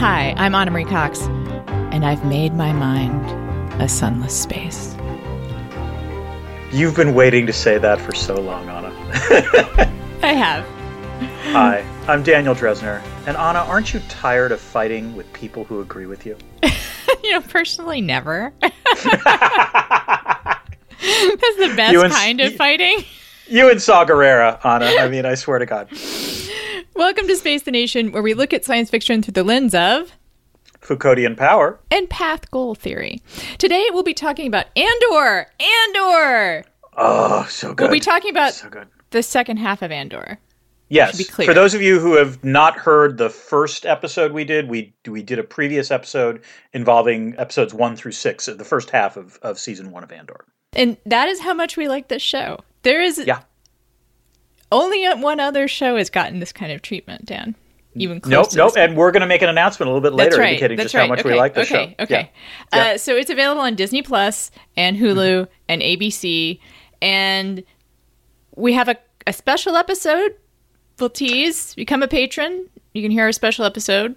Hi, I'm Ana Marie Cox, and I've made my mind a sunless space. You've been waiting to say that for so long, Anna. I have. Hi, I'm Daniel Drezner. And Anna, aren't you tired of fighting with people who agree with you? you know, personally, never. That's the best and- kind of fighting. You and Saw Gerrera, Anna. I mean, I swear to God. Welcome to Space the Nation, where we look at science fiction through the lens of Foucauldian power. and path goal theory. Today, we'll be talking about Andor. Andor. Oh, so good. We'll be talking about so the second half of Andor. Yes. For those of you who have not heard the first episode we did, we we did a previous episode involving episodes one through six, uh, the first half of, of season one of Andor. And that is how much we like this show. There is Yeah. Only one other show has gotten this kind of treatment, Dan. Even close Nope, nope. And we're going to make an announcement a little bit later right. indicating just right. how much okay. we like the okay. show. Okay. Yeah. Yeah. Uh, so it's available on Disney Plus and Hulu Mm-hmm. and ABC, and we have a, a special episode. We'll tease. Become a patron. You can hear our special episode.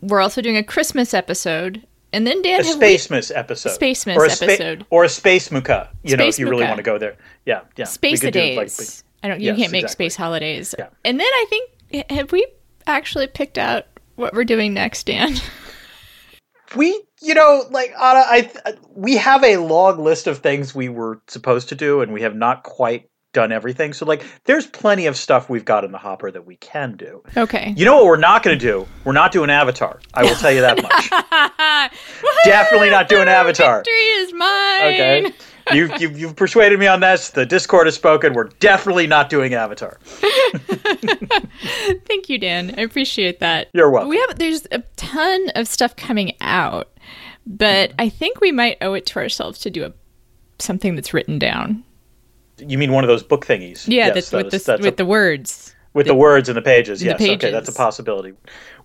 We're also doing a Christmas episode, and then Dan Mm-hmm. a have we- Spacemas episode. Spacemas or a spa- episode. or a Space Muka, you know, if you really want to go there. Yeah, yeah. space days. like, I don't. You Yes, can't make exactly. space holidays. Yeah. And then I think have we actually picked out what we're doing next, Dan? we you know like Anna, I we have a long list of things we were supposed to do and we have not quite done everything so like there's plenty of stuff we've got in the hopper that we can do Okay. you know what we're not going to do we're not doing avatar i will tell you that much Definitely not doing Avatar. Victory is mine. okay you, you, you've persuaded me on this the discord has spoken we're definitely not doing avatar Thank you, Dan. I appreciate that. You're welcome. We have there's a ton of stuff coming out, but I think we might owe it to ourselves to do a something that's written down. you mean one of those book thingies Yeah, Yes, that with is- the with a- the words. With the words and the pages. the Yes, okay, that's a possibility.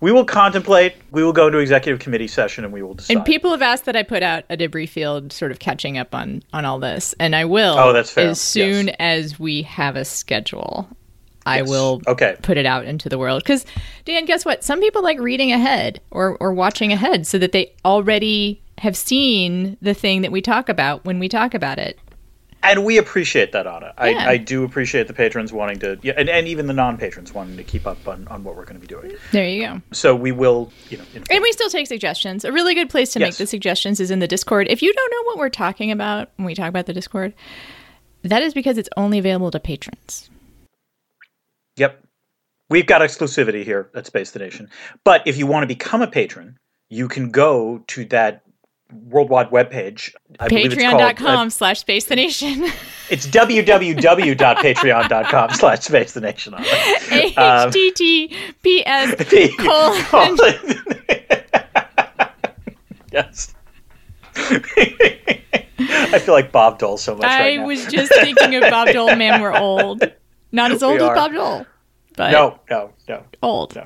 We will contemplate. We will go into executive committee session and we will decide. And people have asked that I put out a debris field, sort of catching up on on all this, and I will. Oh, that's fair. As soon Yes. as we have a schedule, I Yes. will Okay. put it out into the world. Because Dan, guess what? Some people like reading ahead or or watching ahead, so that they already have seen the thing that we talk about when we talk about it. And we appreciate that, Anna. I, Yeah. I do appreciate the patrons wanting to, yeah, and, and even the non-patrons wanting to keep up on, on what we're going to be doing. There you go. So we will, you know, inform- And we still take suggestions. A really good place to make the suggestions is in the Discord. If you don't know what we're talking about when we talk about the Discord, that is because it's only available to patrons. Yep. We've got exclusivity here at Space the Nation. But if you want to become a patron, you can go to that worldwide webpage. It's called, uh, Patreon.com slash space the nation. It's www.patreon.com slash space the nation. Um, HTTPS colon. yes. I feel like Bob Dole so much I right now. was just thinking of Bob Dole, man, we're old. Not as old as. Bob Dole, but no, no, no. old. No.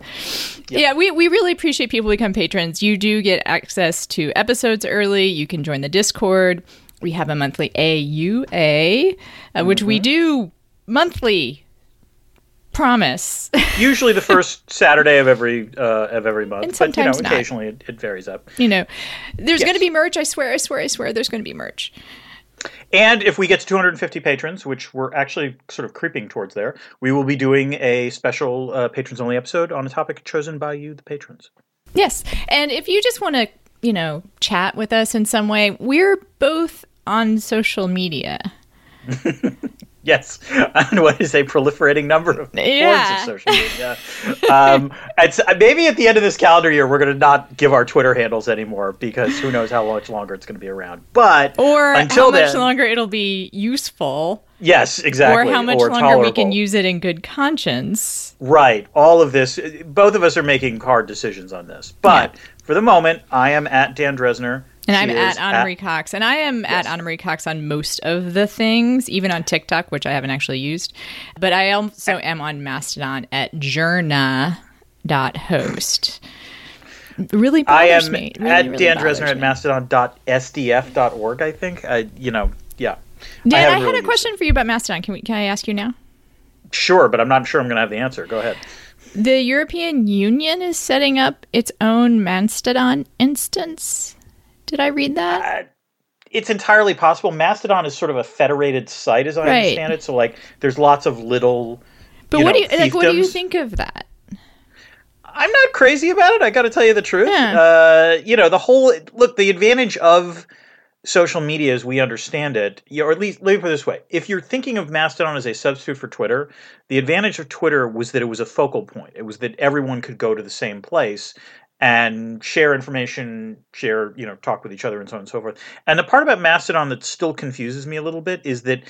Yeah, we, we really appreciate people become patrons. You do get access to episodes early. You can join the Discord. We have a monthly AMA, uh, which Mm-hmm. we do monthly. Promise. Usually the first Saturday of every uh, of every month, And but you know, occasionally it, it varies up. you know, there's Yes. going to be merch. I swear, I swear, I swear. There's going to be merch. And if we get to 250 patrons, which we're actually sort of creeping towards there, we will be doing a special uh, patrons only episode on a topic chosen by you, the patrons. Yes. And if you just want to, you know, chat with us in some way, we're both on social media. Yes, and what is a proliferating number of Yeah. forms of social media. um, it's, maybe at the end of this calendar year, we're going to not give our Twitter handles anymore because who knows how much longer it's going to be around. But Or until how much then, longer it'll be useful. yes, exactly, or how much or longer we can use it in good conscience. Right. All of this, both of us are making hard decisions on this. But for the moment, I am at Dan Drezner. And She I'm at Ana Marie Cox. And I am at Ana Marie Cox on most of the things, even on TikTok, which I haven't actually used. But I also am on Mastodon at journa.host. Really I am me. Really, at really Dan Drezner at mastodon.sdf.org, I think. I, you know, yeah. Dan, I, haven't had really a question for you about Mastodon. Can we? Can I ask you now? Sure, but I'm not sure I'm going to have the answer. Go ahead. The European Union is setting up its own Mastodon instance. Did I read that? Uh, it's entirely possible. Mastodon is sort of a federated site, as I Right. understand it. So, like, there's lots of little. but what know, do you like? What do you think of that? I'm not crazy about it. I got to tell you the truth. Yeah. Uh, you know, the whole look. The advantage of social media, as we understand it, or at least let me put it this way: if you're thinking of Mastodon as a substitute for Twitter, the advantage of Twitter was that it was a focal point. It was that everyone could go to the same place and share information, share, you know, talk with each other, and so on and so forth. And the part about Mastodon that still confuses me a little bit is that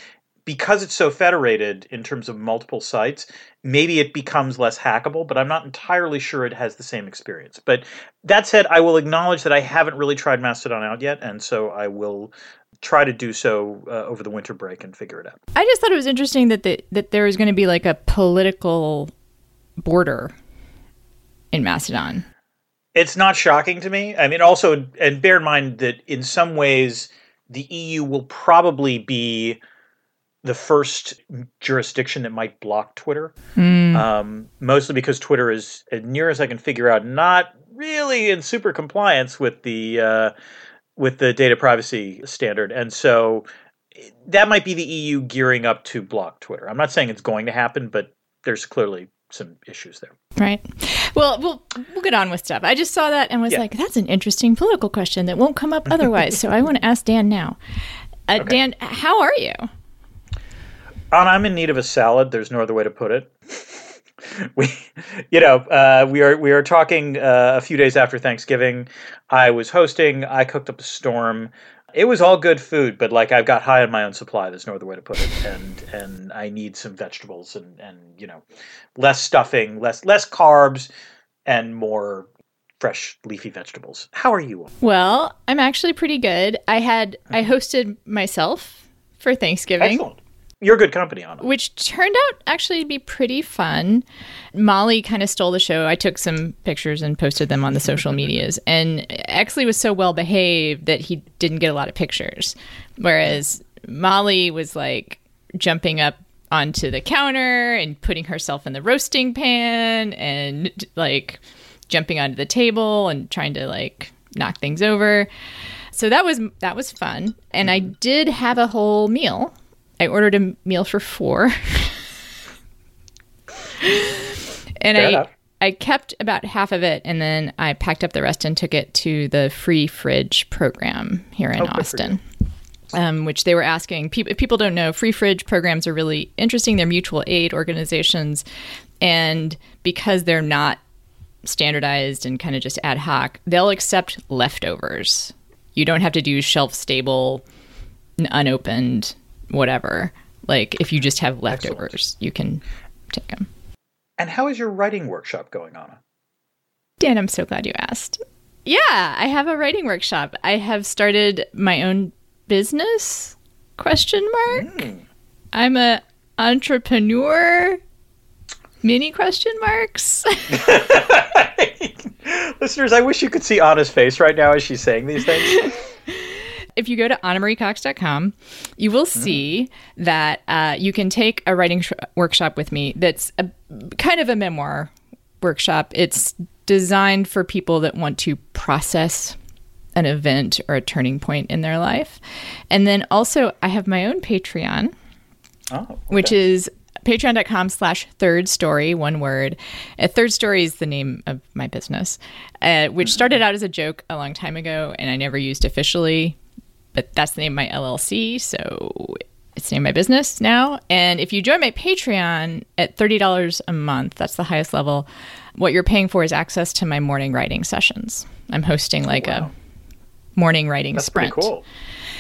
because it's so federated in terms of multiple sites, maybe it becomes less hackable, but I'm not entirely sure it has the same experience. But that said, I will acknowledge that I haven't really tried Mastodon out yet, and so I will try to do so uh, over the winter break and figure it out. I just thought it was interesting that the, that there was going to be like a political border in Mastodon. It's not shocking to me. I mean, also, and bear in mind that in some ways, the EU will probably be the first jurisdiction that might block Twitter. Um, mostly because Twitter is, as near as I can figure out, not really in super compliance with the uh, with the data privacy standard, and so that might be the EU gearing up to block Twitter. I'm not saying it's going to happen, but there's clearly some issues there. Right. Well, we'll we'll get on with stuff. I just saw that and was Yeah. like, that's an interesting political question that won't come up otherwise. so I want to ask Dan now. Uh, Dan, how are you? And I'm in need of a salad. There's no other way to put it. we, you know, uh, we are we are talking uh, a few days after Thanksgiving. I was hosting. I cooked up a storm. It was all good food, but like I've got high on my own supply. There's no other way to put it, and and I need some vegetables and and you know, less stuffing, less less carbs, and more fresh leafy vegetables. How are you? Well, I'm actually pretty good. I had I mm-hmm. hosted myself for Thanksgiving. Excellent. You're good company on it. which turned out actually to be pretty fun. Molly kind of stole the show. I took some pictures and posted them on the social medias, and Exley was so well behaved that he didn't get a lot of pictures. Whereas Molly was like jumping up onto the counter and putting herself in the roasting pan and like jumping onto the table and trying to like knock things over. So that was that was fun, and I mm-hmm. did have a whole meal. I ordered a meal for four, and Fair I enough. I kept about half of it, and then I packed up the rest and took it to the free fridge program here in Oh, Austin. Um, which they were asking people. If people don't know, free fridge programs are really interesting. They're mutual aid organizations, and because they're not standardized and kind of just ad hoc, they'll accept leftovers. You don't have to do shelf stable, unopened, whatever. Like if you just have leftovers, you can take them. And how is your writing workshop going, Anna? Dan, I'm so glad you asked. Yeah, I have a writing workshop. I have started my own business? Question mark. Hmm. I'm a entrepreneur. Mini question marks. Listeners, I wish you could see Anna's face right now as she's saying these things. if you go to anamariecox.com, you will see that uh, you can take a writing sh- workshop with me that's a, kind of a memoir workshop. It's designed for people that want to process an event or a turning point in their life. And then also, I have my own Patreon, Oh, which is patreon.com slash third story one word. Uh, third story is the name of my business uh, which started out as a joke a long time ago and i never used officially but that's the name of my llc so it's the name of my business now and if you join my patreon at $30 a month that's the highest level what you're paying for is access to my morning writing sessions i'm hosting oh, like wow. a morning writing That's sprint pretty cool.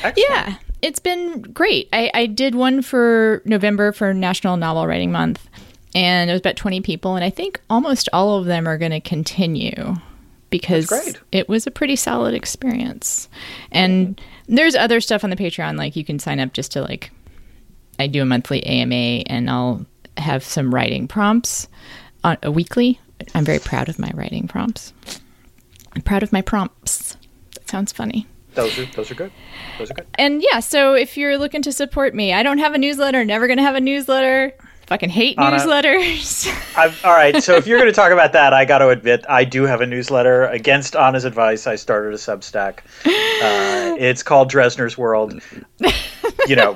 Excellent. yeah, it's been great. I, I did one for November for National Novel Writing Month, and it was about 20 people, and I think almost all of them are going to continue because it was a pretty solid experience. And mm-hmm. There's other stuff on the Patreon, like you can sign up just to like, I do a monthly AMA, and I'll have some writing prompts on a weekly. I'm very proud of my writing prompts. I'm proud of my prompts. That sounds funny Those are those are good. Those are good. and yeah, so if you're looking to support me, I don't have a newsletter, never going to have a newsletter. Fucking hate Anna- newsletters. I've, all right, so if you're going to talk about that, I got to admit I do have a newsletter. Against Anna's advice, I started a Substack. Uh, it's called Drezner's World. You know,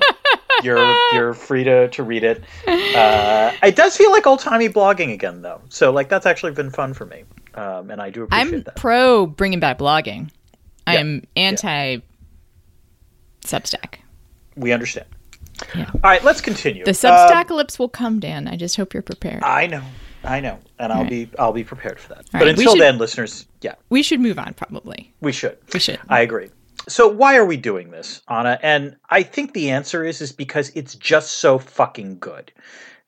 you're you're free to, to read it. Uh, it does feel like old timey blogging again, though. So like that's actually been fun for me, um, and I do appreciate I'm that. pro bringing back blogging. I'm anti Substack. we understand. Yeah. All right, let's continue. The Um, Substackalypse will come, Dan. I just hope you're prepared. I know, I know, and I'll right. be I'll be prepared for that. All but right, until should- then, listeners, yeah, we should move on, probably. we should. We should. I agree. So why are we doing this, Anna? And I think the answer is is because it's just so fucking good.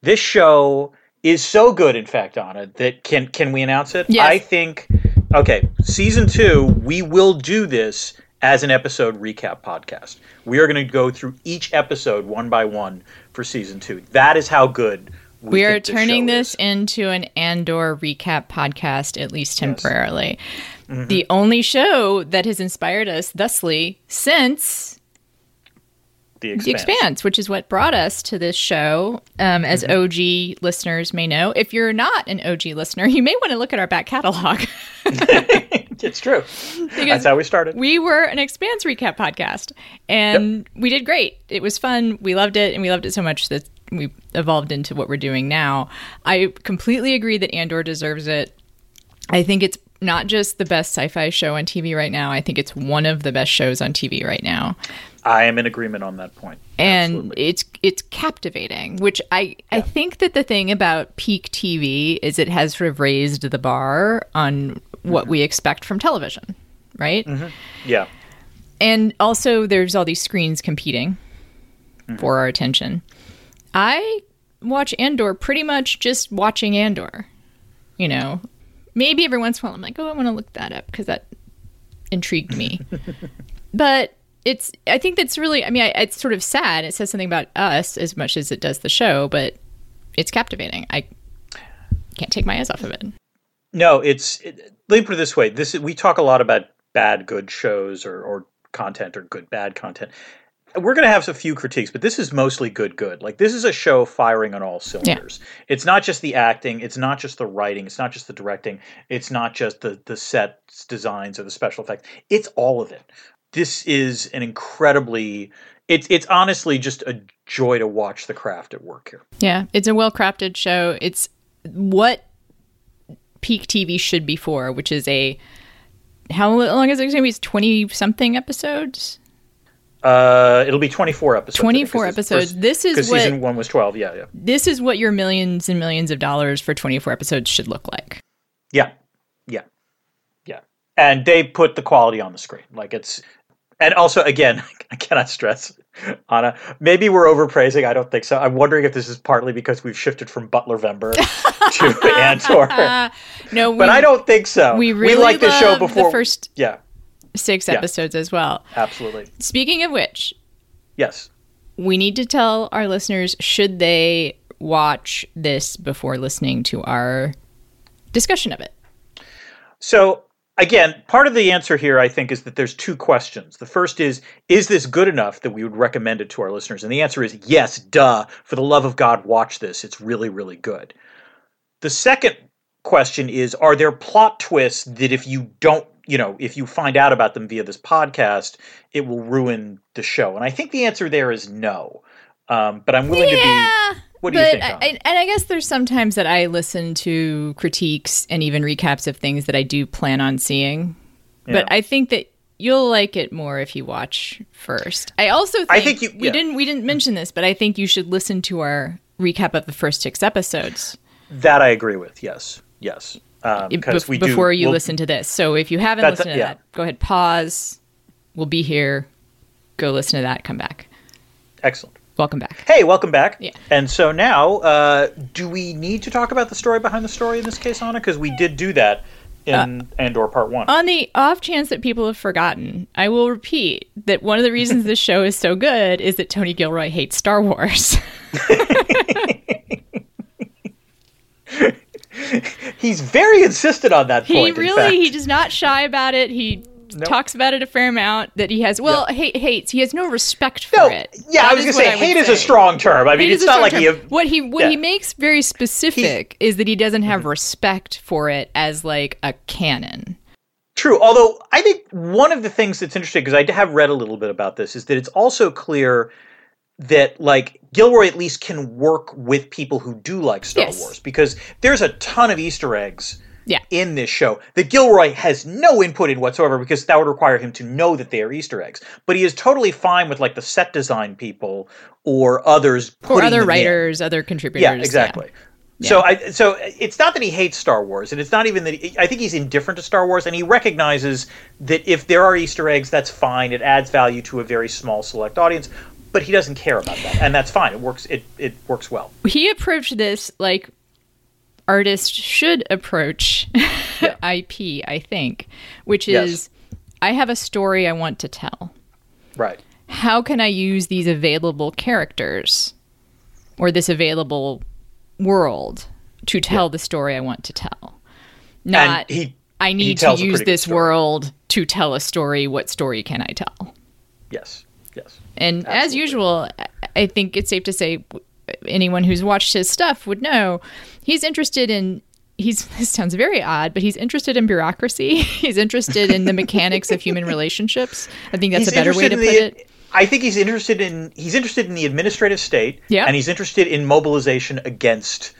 This show is so good, in fact, Anna, that can can we announce it? Yes. I think okay, season two, we will do this as an episode recap podcast. We are going to go through each episode one by one for season two. That is how good we, We are turning this is. into an Andor recap podcast, at least temporarily. Mm-hmm. The only show that has inspired us thusly since the The expanse. Expanse, which is what brought us to this show. Um, as Mm-hmm. OG listeners may know, if you're not an OG listener, you may want to look at our back catalog. it's true. That's how we started. we were an Expanse recap podcast, and we did great. It was fun. We loved it, and we loved it so much that we evolved into what we're doing now. I completely agree that Andor deserves it. I think it's not just the best sci-fi show on TV right now. I think it's one of the best shows on TV right now. I am in agreement on that point. and Absolutely. it's it's captivating which i i think that the thing about peak tv is it has sort of raised the bar on what mm-hmm. we expect from television right mm-hmm. Yeah. and also there's all these screens competing mm-hmm. for our attention i watch andor pretty much just watching andor you know maybe every once in a while i'm like oh i want to look that up because that intrigued me but it's i think that's really i mean I, it's sort of sad it says something about us as much as it does the show but it's captivating i can't take my eyes off of it No, it's it, let me put it this way. This is, we talk a lot about bad good shows or, or content or good bad content. We're going to have a few critiques, but this is mostly good good. Like this is a show firing on all cylinders. It's not just the acting, it's not just the writing, it's not just the directing, it's not just the the sets designs or the special effects. It's all of it. This is an incredibly it's it's honestly just a joy to watch the craft at work here. yeah it's a well crafted show it's what peak tv should be for which is a how long is it going to be It's 20 something episodes Uh, it'll be 24 episodes. I think, 24 'cause it's episodes. first- This is what- season one was 12. Yeah, yeah, this is what your millions and millions of dollars for 24 episodes should look like yeah, yeah, yeah. And they put the quality on the screen. Like it's, and also again, I cannot stress, Anna. Maybe we're overpraising. I don't think so. I'm wondering if this is partly because we've shifted from Butler Vember to Andor. Uh, no we, But I don't think so. we really liked the show loved the before. first- yeah, six Yeah. episodes as well absolutely. speaking of which Yes. we need to tell our listeners should they watch this before listening to our discussion of it So again, part of the answer here, I think, is that there's two questions. The first is, is this good enough that we would recommend it to our listeners? And the answer is yes, duh. For the love of God, watch this. It's really, really good. The second question is, are there plot twists that if you don't, you know, if you find out about them via this podcast, it will ruin the show? And I think the answer there is no. Um, but I'm willing to be. What do you think? I, I- and I guess there's sometimes that I listen to critiques and even recaps of things that I do plan on seeing. But I think that you'll like it more if you watch first. I also think, I think you- we yeah. didn't we didn't mention this, but I think you should listen to our recap of the first six episodes that I agree with. Yes, yes. Um, i- because bef- we do- before you we'll- listen to this. So if you haven't listened to yeah. that, go ahead, pause. We'll be here. Go listen to that. Come back. Excellent. Welcome back. Hey, welcome back. Yeah. And so now, uh, do we need to talk about the story behind the story in this case, Anna? Because we did do that in Uh, Andor Part One. On the off chance that people have forgotten, I will repeat that one of the reasons this show is so good is that Tony Gilroy hates Star Wars. He's very insistent on that he point. in really he does not shy about it. He Nope. talks about it a fair amount. That he has well, hate hates. He has no respect for No, it. yeah, That I was gonna say hate is a strong term. I mean, Hate it's not like term. he. what he what yeah. he makes very specific is that he doesn't Mm-hmm. have respect for it as like a canon. True. Although I think one of the things that's interesting because I have read a little bit about this is that it's also clear that like Gilroy at least can work with people who do like Star Yes. Wars because there's a ton of Easter eggs Yeah. in this show that Gilroy has no input in whatsoever because that would require him to know that they are Easter eggs. But he is totally fine with like the set design people or others Or other them in. writers, other contributors. Yeah, exactly. Yeah. So I so it's not that he hates Star Wars, and it's not even that he, I think he's indifferent to Star Wars, and he recognizes that if there are Easter eggs, that's fine. It adds value to a very small select audience, but he doesn't care about that, and that's fine. It works. It it works well. he approached this like artists should approach IP, I think, which Yes. is I have a story I want to tell. Right. How can I use these available characters or this available world to tell the story I want to tell? Not he I need to use this story. world to tell a story. What story can I tell? yes yes And as usual, I- I think it's safe to say anyone who's watched his stuff would know he's interested in. He's this sounds very odd, but he's interested in bureaucracy. he's interested in the mechanics of human relationships. I think that's He's a better way to put the- it. I think he's interested in he's interested in the administrative state, Yeah. and he's interested in mobilization against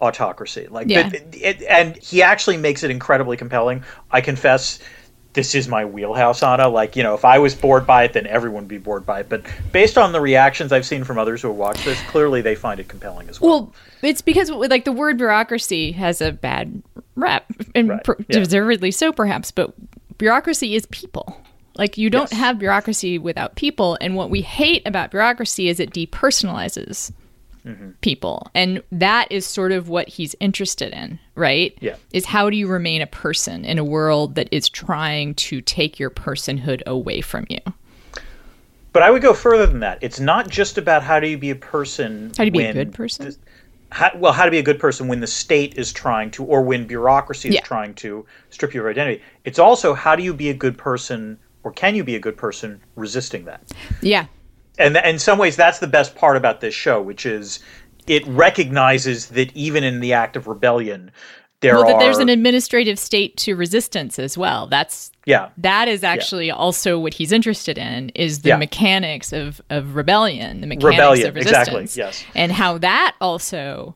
autocracy. Like, Yeah. but it, and he actually makes it incredibly compelling. I confess, this is my wheelhouse, Anna. Like, you know, if I was bored by it, then everyone would be bored by it. But based on the reactions I've seen from others who have watched this, clearly they find it compelling as well. Well, it's because like the word bureaucracy has a bad rep, and Right, per- yeah. deservedly so, perhaps. But bureaucracy is people. Like you don't Yes. have bureaucracy without people, and what we hate about bureaucracy is it depersonalizes Mm-hmm. people, and that is sort of what he's interested in, right? Yeah. Is how do you remain a person in a world that is trying to take your personhood away from you? But I would go further than that. It's not just about how do you be a person. How do you be a good person? the- how, well, how to be a good person when the state is trying to, or when bureaucracy is Yeah. trying to strip you of identity. It's also how do you be a good person, or can you be a good person resisting that? Yeah. And in some ways, that's the best part about this show, which is it recognizes that even in the act of rebellion, there Well, are that there's an administrative state to resistance as well. That's yeah that is actually also what he's interested in is the Yeah. mechanics of, of rebellion the mechanics Rebellion, of resistance exactly, yes. and how that also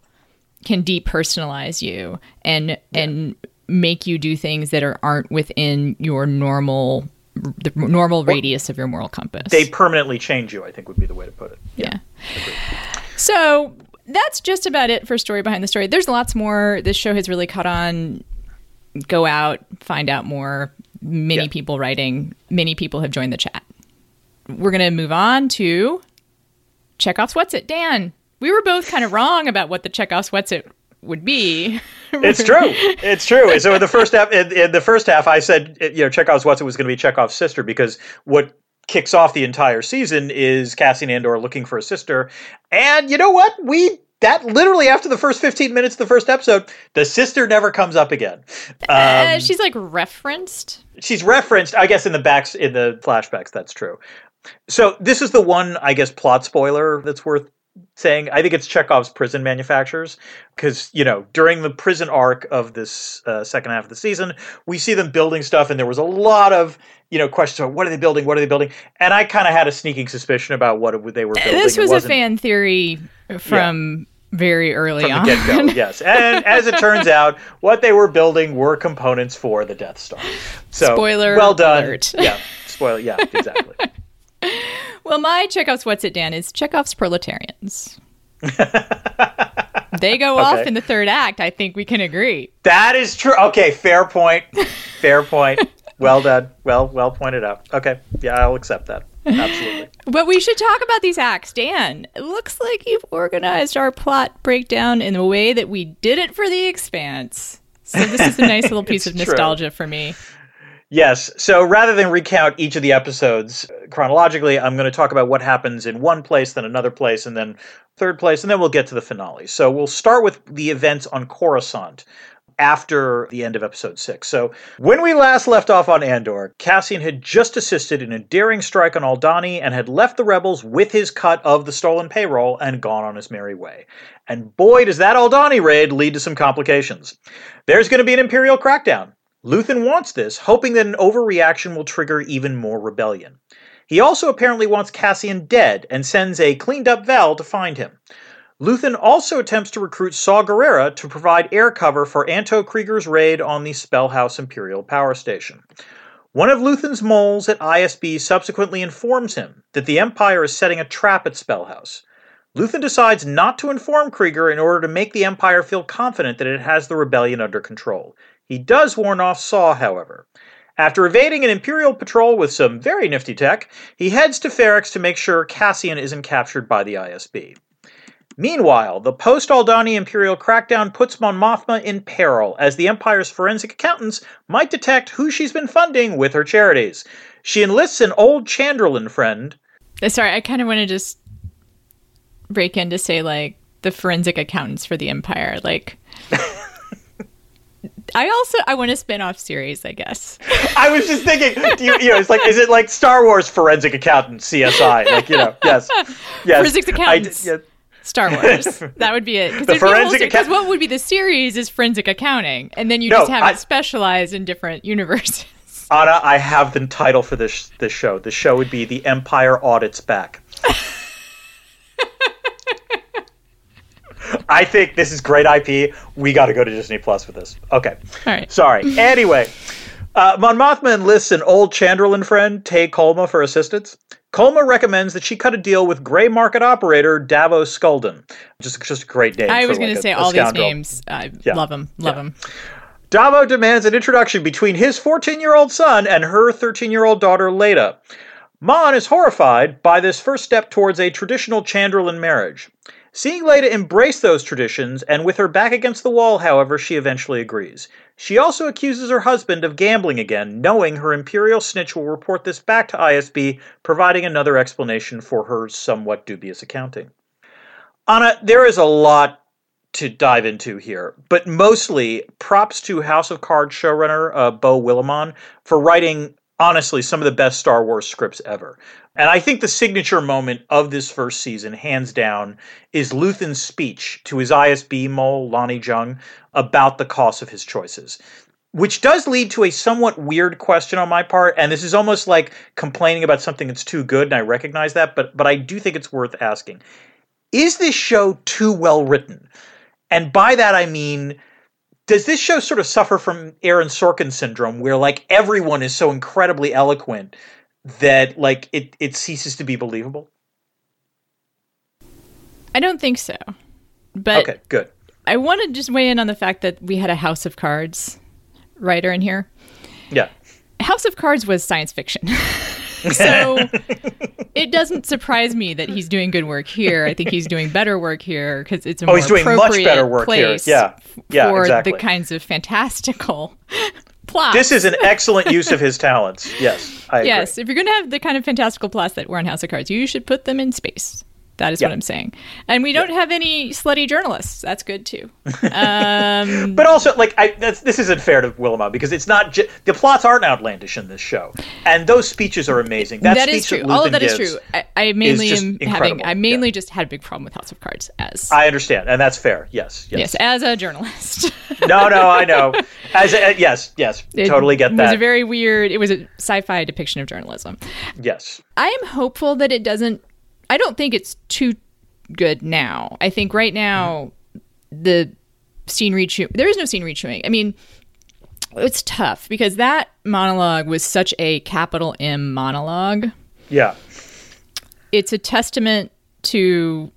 can depersonalize you and and make you do things that are aren't within your normal the normal radius of your moral compass they permanently change you. I think would be the way to put it. yeah. So that's just about it for story behind the story. There's lots more. This show has really caught on. Go out, find out more. Many Yeah. people writing. Many people have joined the chat. We're gonna move on to Chekhov's What's It. Dan, we were both kind of wrong about what the Chekhov's What's It would be. It's true. It's true. So in the first half, in, in the first half, I said you know Chekhov's what's it was going to be Chekhov's sister because what kicks off the entire season is Cassian Andor looking for a sister, and you know what? We that literally after the first fifteen minutes of the first episode, the sister never comes up again. Um, Uh, she's like referenced. she's referenced, I guess, in the backs in the flashbacks. That's true. So this is the one, I guess, plot spoiler that's worth saying. I think it's Chekhov's prison manufacturers because you know during the prison arc of this uh, second half of the season, we see them building stuff, and there was a lot of you know questions about what are they building, what are they building, and I kind of had a sneaking suspicion about what they were building. This was a fan theory from very early from on. yes, and as it turns out, what they were building were components for the Death Star. So Spoiler well done. alert. Yeah, spoiler. Yeah, exactly. Well, my Chekhov's What's It, Dan, is Chekhov's proletarians. they go off in the third act. I think we can agree. That is true. Okay, fair point. Fair point. Well done. Well, well pointed out. Okay, yeah, I'll accept that. Absolutely. But we should talk about these acts. Dan, it looks like you've organized our plot breakdown in the way that we did it for The Expanse. So this is a nice little piece of It's true. nostalgia for me. Yes. So rather than recount each of the episodes uh, chronologically, I'm going to talk about what happens in one place, then another place, and then third place, and then we'll get to the finale. So we'll start with the events on Coruscant. after the end of episode six. So when we last left off on Andor, Cassian had just assisted in a daring strike on Aldhani and had left the rebels with his cut of the stolen payroll and gone on his merry way. And boy, does that Aldhani raid lead to some complications. There's going to be an Imperial crackdown. Luthen wants this, hoping that an overreaction will trigger even more rebellion. He also apparently wants Cassian dead and sends a cleaned up Val to find him. Luthen also attempts to recruit Saw Gerrera to provide air cover for Anto Kreegyr's raid on the Spellhouse Imperial Power Station. One of Luthen's moles at ISB subsequently informs him that the Empire is setting a trap at Spellhouse. Luthen decides not to inform Kreegyr in order to make the Empire feel confident that it has the rebellion under control. He does warn off Saw, however. After evading an Imperial patrol with some very nifty tech, he heads to Ferrix to make sure Cassian isn't captured by the ISB. Meanwhile, the post Aldhani Imperial crackdown puts Mon Mothma in peril, as the Empire's forensic accountants might detect who she's been funding with her charities. She enlists an old Chandrilan friend. Uh, sorry, I kind of want to just break in to say, like, the forensic accountants for the Empire. Like, I also I want a spin-off series, I guess. I was just thinking, you, you, know, it's like, is it like Star Wars forensic accountant CSI? Like, you know, yes, yes. Forensic accountants. I, yeah. Star Wars. That would be it. Because forensic account- what would be the series is forensic accounting, and then you no, just have I, it specialized in different universes. Anna, I have the title for this this show. The show would be The Empire Audits Back. I think this is great IP. We got to go to Disney Plus with this. Okay. All right. Sorry. Anyway, uh, Mon Mothma enlists an old Chandrilan friend, Tay Colma, for assistance. Colma recommends that she cut a deal with gray market operator Davo Sculdun. Just, just a great name. I was going like to say all these names. I yeah. love them. Love yeah. them. Davo demands an introduction between his 14 year old son and her 13 year old daughter, Leida. Mon is horrified by this first step towards a traditional Chandrilan marriage. Seeing Leida embrace those traditions, and with her back against the wall, however, she eventually agrees. She also accuses her husband of gambling again, knowing her Imperial snitch will report this back to ISB, providing another explanation for her somewhat dubious accounting. Anna, there is a lot to dive into here, but mostly props to House of Cards showrunner uh, Beau Willimon for writing honestly some of the best Star Wars scripts ever. And I think the signature moment of this first season, hands down, is Luthen's speech to his ISB mole, Lonnie Jung, about the cost of his choices. Which does lead to a somewhat weird question on my part, and this is almost like complaining about something that's too good, and I recognize that, but but I do think it's worth asking. Is this show too well written? And by that I mean does this show sort of suffer from Aaron Sorkin syndrome where like everyone is so incredibly eloquent that like it it ceases to be believable? I don't think so. But Okay, good. I want to just weigh in on the fact that we had a House of Cards writer in here. Yeah. House of Cards was science fiction. so it doesn't surprise me that he's doing good work here. I think he's doing better work here because it's a oh, more he's doing much better work here. Yeah, yeah, for exactly. the kinds of fantastical This is an excellent use of his talents. Yes, I yes. Agree. If you're going to have the kind of fantastical plots that were in House of Cards, you should put them in space. That is what I'm saying. And we don't have any slutty journalists. That's good too. Um, but also, like, I, this isn't fair to Willimon because it's not ju- the plots aren't outlandish in this show, and those speeches are amazing. That, that is true. That All of that is true. I, I mainly am having. I mainly yeah. just had a big problem with House of Cards as. I understand, and that's fair. Yes. Yes. Yes. As a journalist. no, no, I know. As a, yes, yes, it totally get that. It was a very weird. It was a sci-fi depiction of journalism. Yes. I am hopeful that it doesn't I don't think it's too good now. I think right now the scene rechewing there is no scene rechewing. I mean, it's tough because that monologue was such a capital M monologue. Yeah. It's a testament to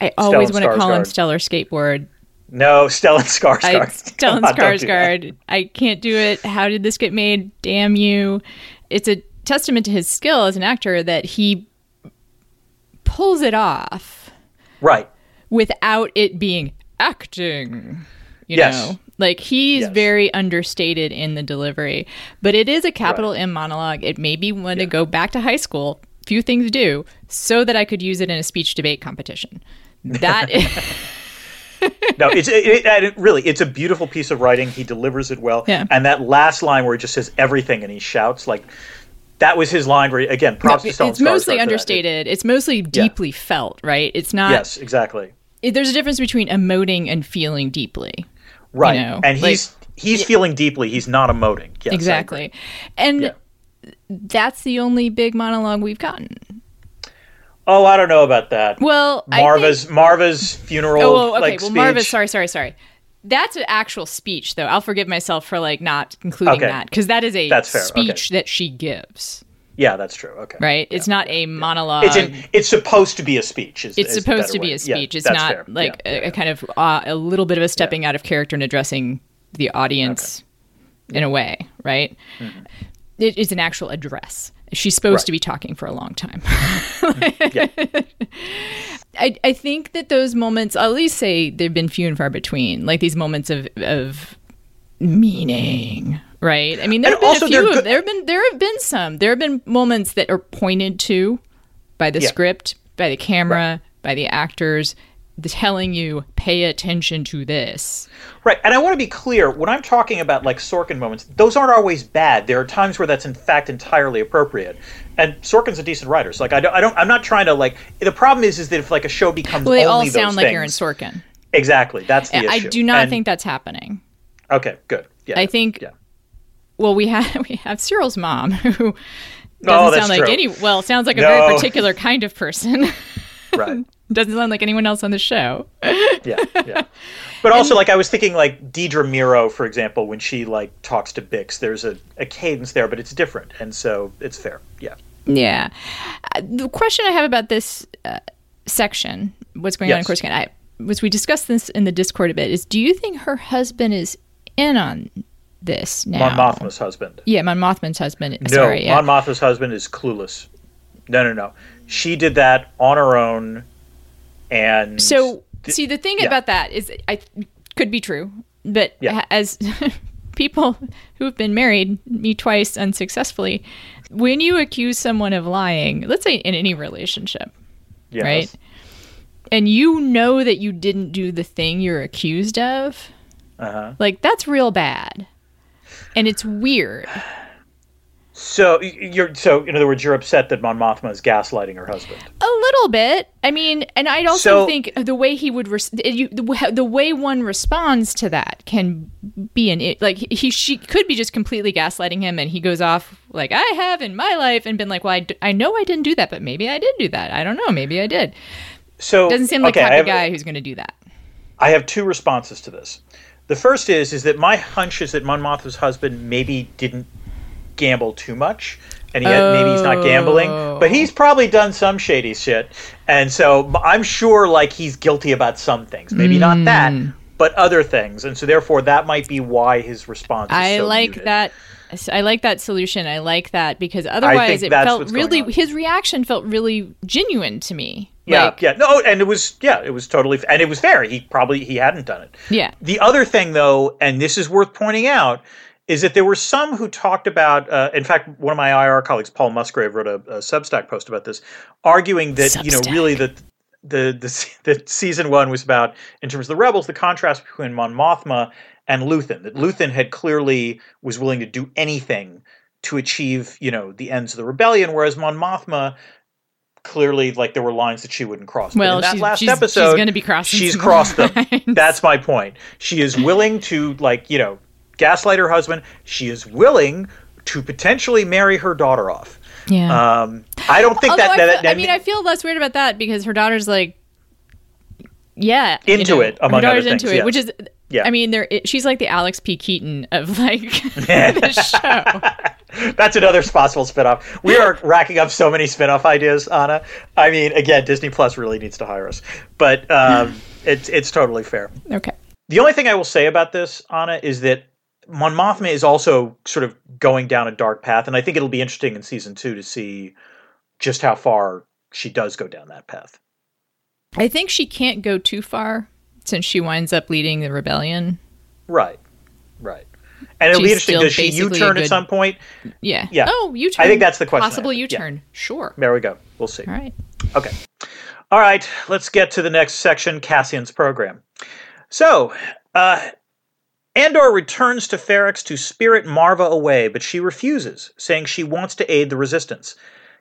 I always want to call him Stellar Skateboard. No, Stellan Skarsgård. I, Stellan Skarsgård. I can't do it. How did this get made? Damn you. It's a testament to his skill as an actor that he pulls it off. Right. Without it being acting. You yes. know? Like he's yes. very understated in the delivery. But it is a capital right. M monologue. It made me want yeah. to go back to high school. Few things do, so that I could use it in a speech debate competition. That is no, it's it, it, really it's a beautiful piece of writing. He delivers it well. Yeah. And that last line where he just says everything and he shouts like that was his line where he, again props No, to Stellan it's mostly Skarsgård for that. understated. It's mostly deeply felt, right? It's not. Yes, exactly. it- there's a difference between emoting and feeling deeply. Right. know, and he's he's feeling deeply. He's not emoting. Yes, exactly. And Yeah. that's the only big monologue we've gotten. Oh, I don't know about that. Well, I think- Marva's Marva's funeral. Oh, oh, okay. like, well, Marva, speech. sorry, sorry, sorry. That's an actual speech, though. I'll forgive myself for like not including Okay. that because that is a That's fair, okay. speech that she gives, Yeah, that's true. Okay. right? It's not a monologue. It's in, it's supposed to be a speech. Is, it's is supposed to be way. a speech. Yeah, it's not fair. like Yeah, a, yeah, a kind of uh, a little bit of a stepping out of character and addressing the audience in a way, right? It is an actual address. She's supposed Mm-hmm. Right. to be talking for a long time. yeah. I, I think that those moments, I'll at least say they've been few and far between, like these moments of, of meaning, right? I mean, there have And been a few. good- there have been there have been some. There have been moments that are pointed to by the Yeah. script, by the camera, by the actors, telling you pay attention to this. Right, and I want to be clear when I'm talking about like Sorkin moments, those aren't always bad. There are times where that's in fact entirely appropriate, and Sorkin's a decent writer. So like I don't, I don't, I'm not trying to like. The problem is, is that if like a show becomes Well, they all sound like Aaron things- Sorkin. Exactly, that's the I issue. I do not And- think that's happening. Okay, good. Yeah, I think Yeah. well we have we have Syril's mom who oh, doesn't Oh, sound like true. any well sounds like a No. very particular kind of person. Right. doesn't sound like anyone else on the show. yeah, yeah. But also, like I was thinking, like Dedra Meero, for example, when she like talks to Bix, there's a, a cadence there, but it's different, and so it's fair. Yeah. Yeah. Uh, the question I have about this uh, section, what's going on in Yes. Coruscant, I was we discussed this in the Discord a bit. Is do you think her husband is in on this now? Mon Mothma's husband. Yeah, Mon Mothman's husband. No, Sorry, yeah. Mon Mothma's husband is clueless. No, no, no. She did that on her own, and So, th- see, the thing yeah. about that is, I could be true, but Yeah. as people who have been married, me twice unsuccessfully, when you accuse someone of lying, let's say in any relationship, yes. right, and you know that you didn't do the thing you're accused of, Uh-huh. like that's real bad, and it's weird. So you're so in other words, you're upset that Mon Mothma is gaslighting her husband. A little bit. I mean, and I'd also So- think the way he would, res- you, the, the way one responds to that can be an. Like he, she could be just completely gaslighting him, and he goes off like I have in my life, and been like, well, I, d- I know I didn't do that, but maybe I did do that. I don't know. Maybe I did. So Doesn't seem like okay, the I type of guy who's going to do that. I have two responses to this. The first is is that my hunch is that Mon Mothma's husband maybe didn't gamble too much, and he had, maybe he's not gambling, but he's probably done some shady shit, and so I'm sure like he's guilty about some things, maybe not that, Hmm. but other things, and so therefore that might be why his response. Is I so like muted. that. I like that solution. I like that because otherwise it felt really. His reaction felt really genuine to me. Yeah, Like, yeah, no, and it was yeah, it was totally, and it was fair. He probably he hadn't done it. yeah. The other thing, though, and this is worth pointing out, is that there were some who talked about. Uh, in fact, one of my IR colleagues, Paul Musgrave, wrote a, a Substack post about this, arguing that you know really that the the the season one was about in terms of the rebels, the contrast between Mon Mothma and Luthen. That Luthen had clearly was willing to do anything to achieve you know the ends of the rebellion, whereas Mon Mothma. Clearly, like there were lines that she wouldn't cross. But Well, in that she's- last she's- she's gonna be crossing She's crossed them. That's my point. She is willing to, like, you know, gaslight her husband. She is willing to potentially marry her daughter off. Yeah. Um, I don't think that, I, that, feel, that I mean, I feel less weird about that because her daughter's like, yeah, you Into know, it, among her daughter's other into things, it, which is, Yeah. I mean, there she's like the Alex P. Keaton of like the show. that's another possible spinoff. We are racking up so many spinoff ideas, Anna. I mean, again, Disney Plus really needs to hire us, but um, it's it's totally fair. Okay, The only thing I will say about this, Anna, is that Mon Mothma is also sort of going down a dark path, and I think it'll be interesting in season two to see just how far she does go down that path. I think she can't go too far since she winds up leading the rebellion. Right, right. And it'll be She's interesting. still Does she U-turn good- at some point? Yeah. Yeah. Oh, U turn. I think that's the question Possible. U Yeah. turn. Sure. There we go. We'll see. All right. Okay. All right. Let's get to the next section, Cassian's program. So, uh, Andor returns to Ferrix to spirit Marva away, but she refuses, saying she wants to aid the resistance.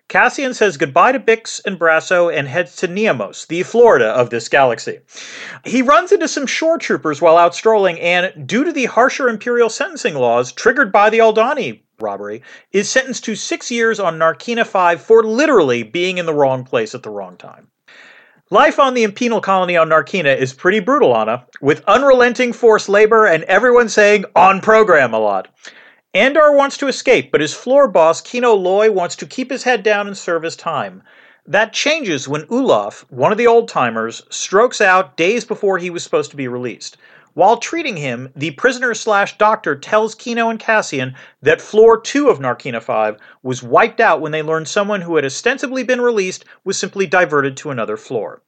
Cassian says goodbye to Bix and Brasso and heads to Niamos, the Florida of this galaxy. He runs into some shore troopers while out strolling, and due to the harsher Imperial sentencing laws triggered by the Aldhani robbery, is sentenced to six years on Narkina 5 for literally being in the wrong place at the wrong time. Life on the penal colony on Narkina is pretty brutal, Anna, with unrelenting forced labor and everyone saying on program a lot. Andor wants to escape, but his floor boss, Kino Loy, wants to keep his head down and serve his time. That changes when Ulaf, one of the old timers, strokes out days before he was supposed to be released. While treating him, the prisoner slash doctor tells Kino and Cassian that floor 2 of Narkina 5 was wiped out when they learned someone who had ostensibly been released was simply diverted to another floor.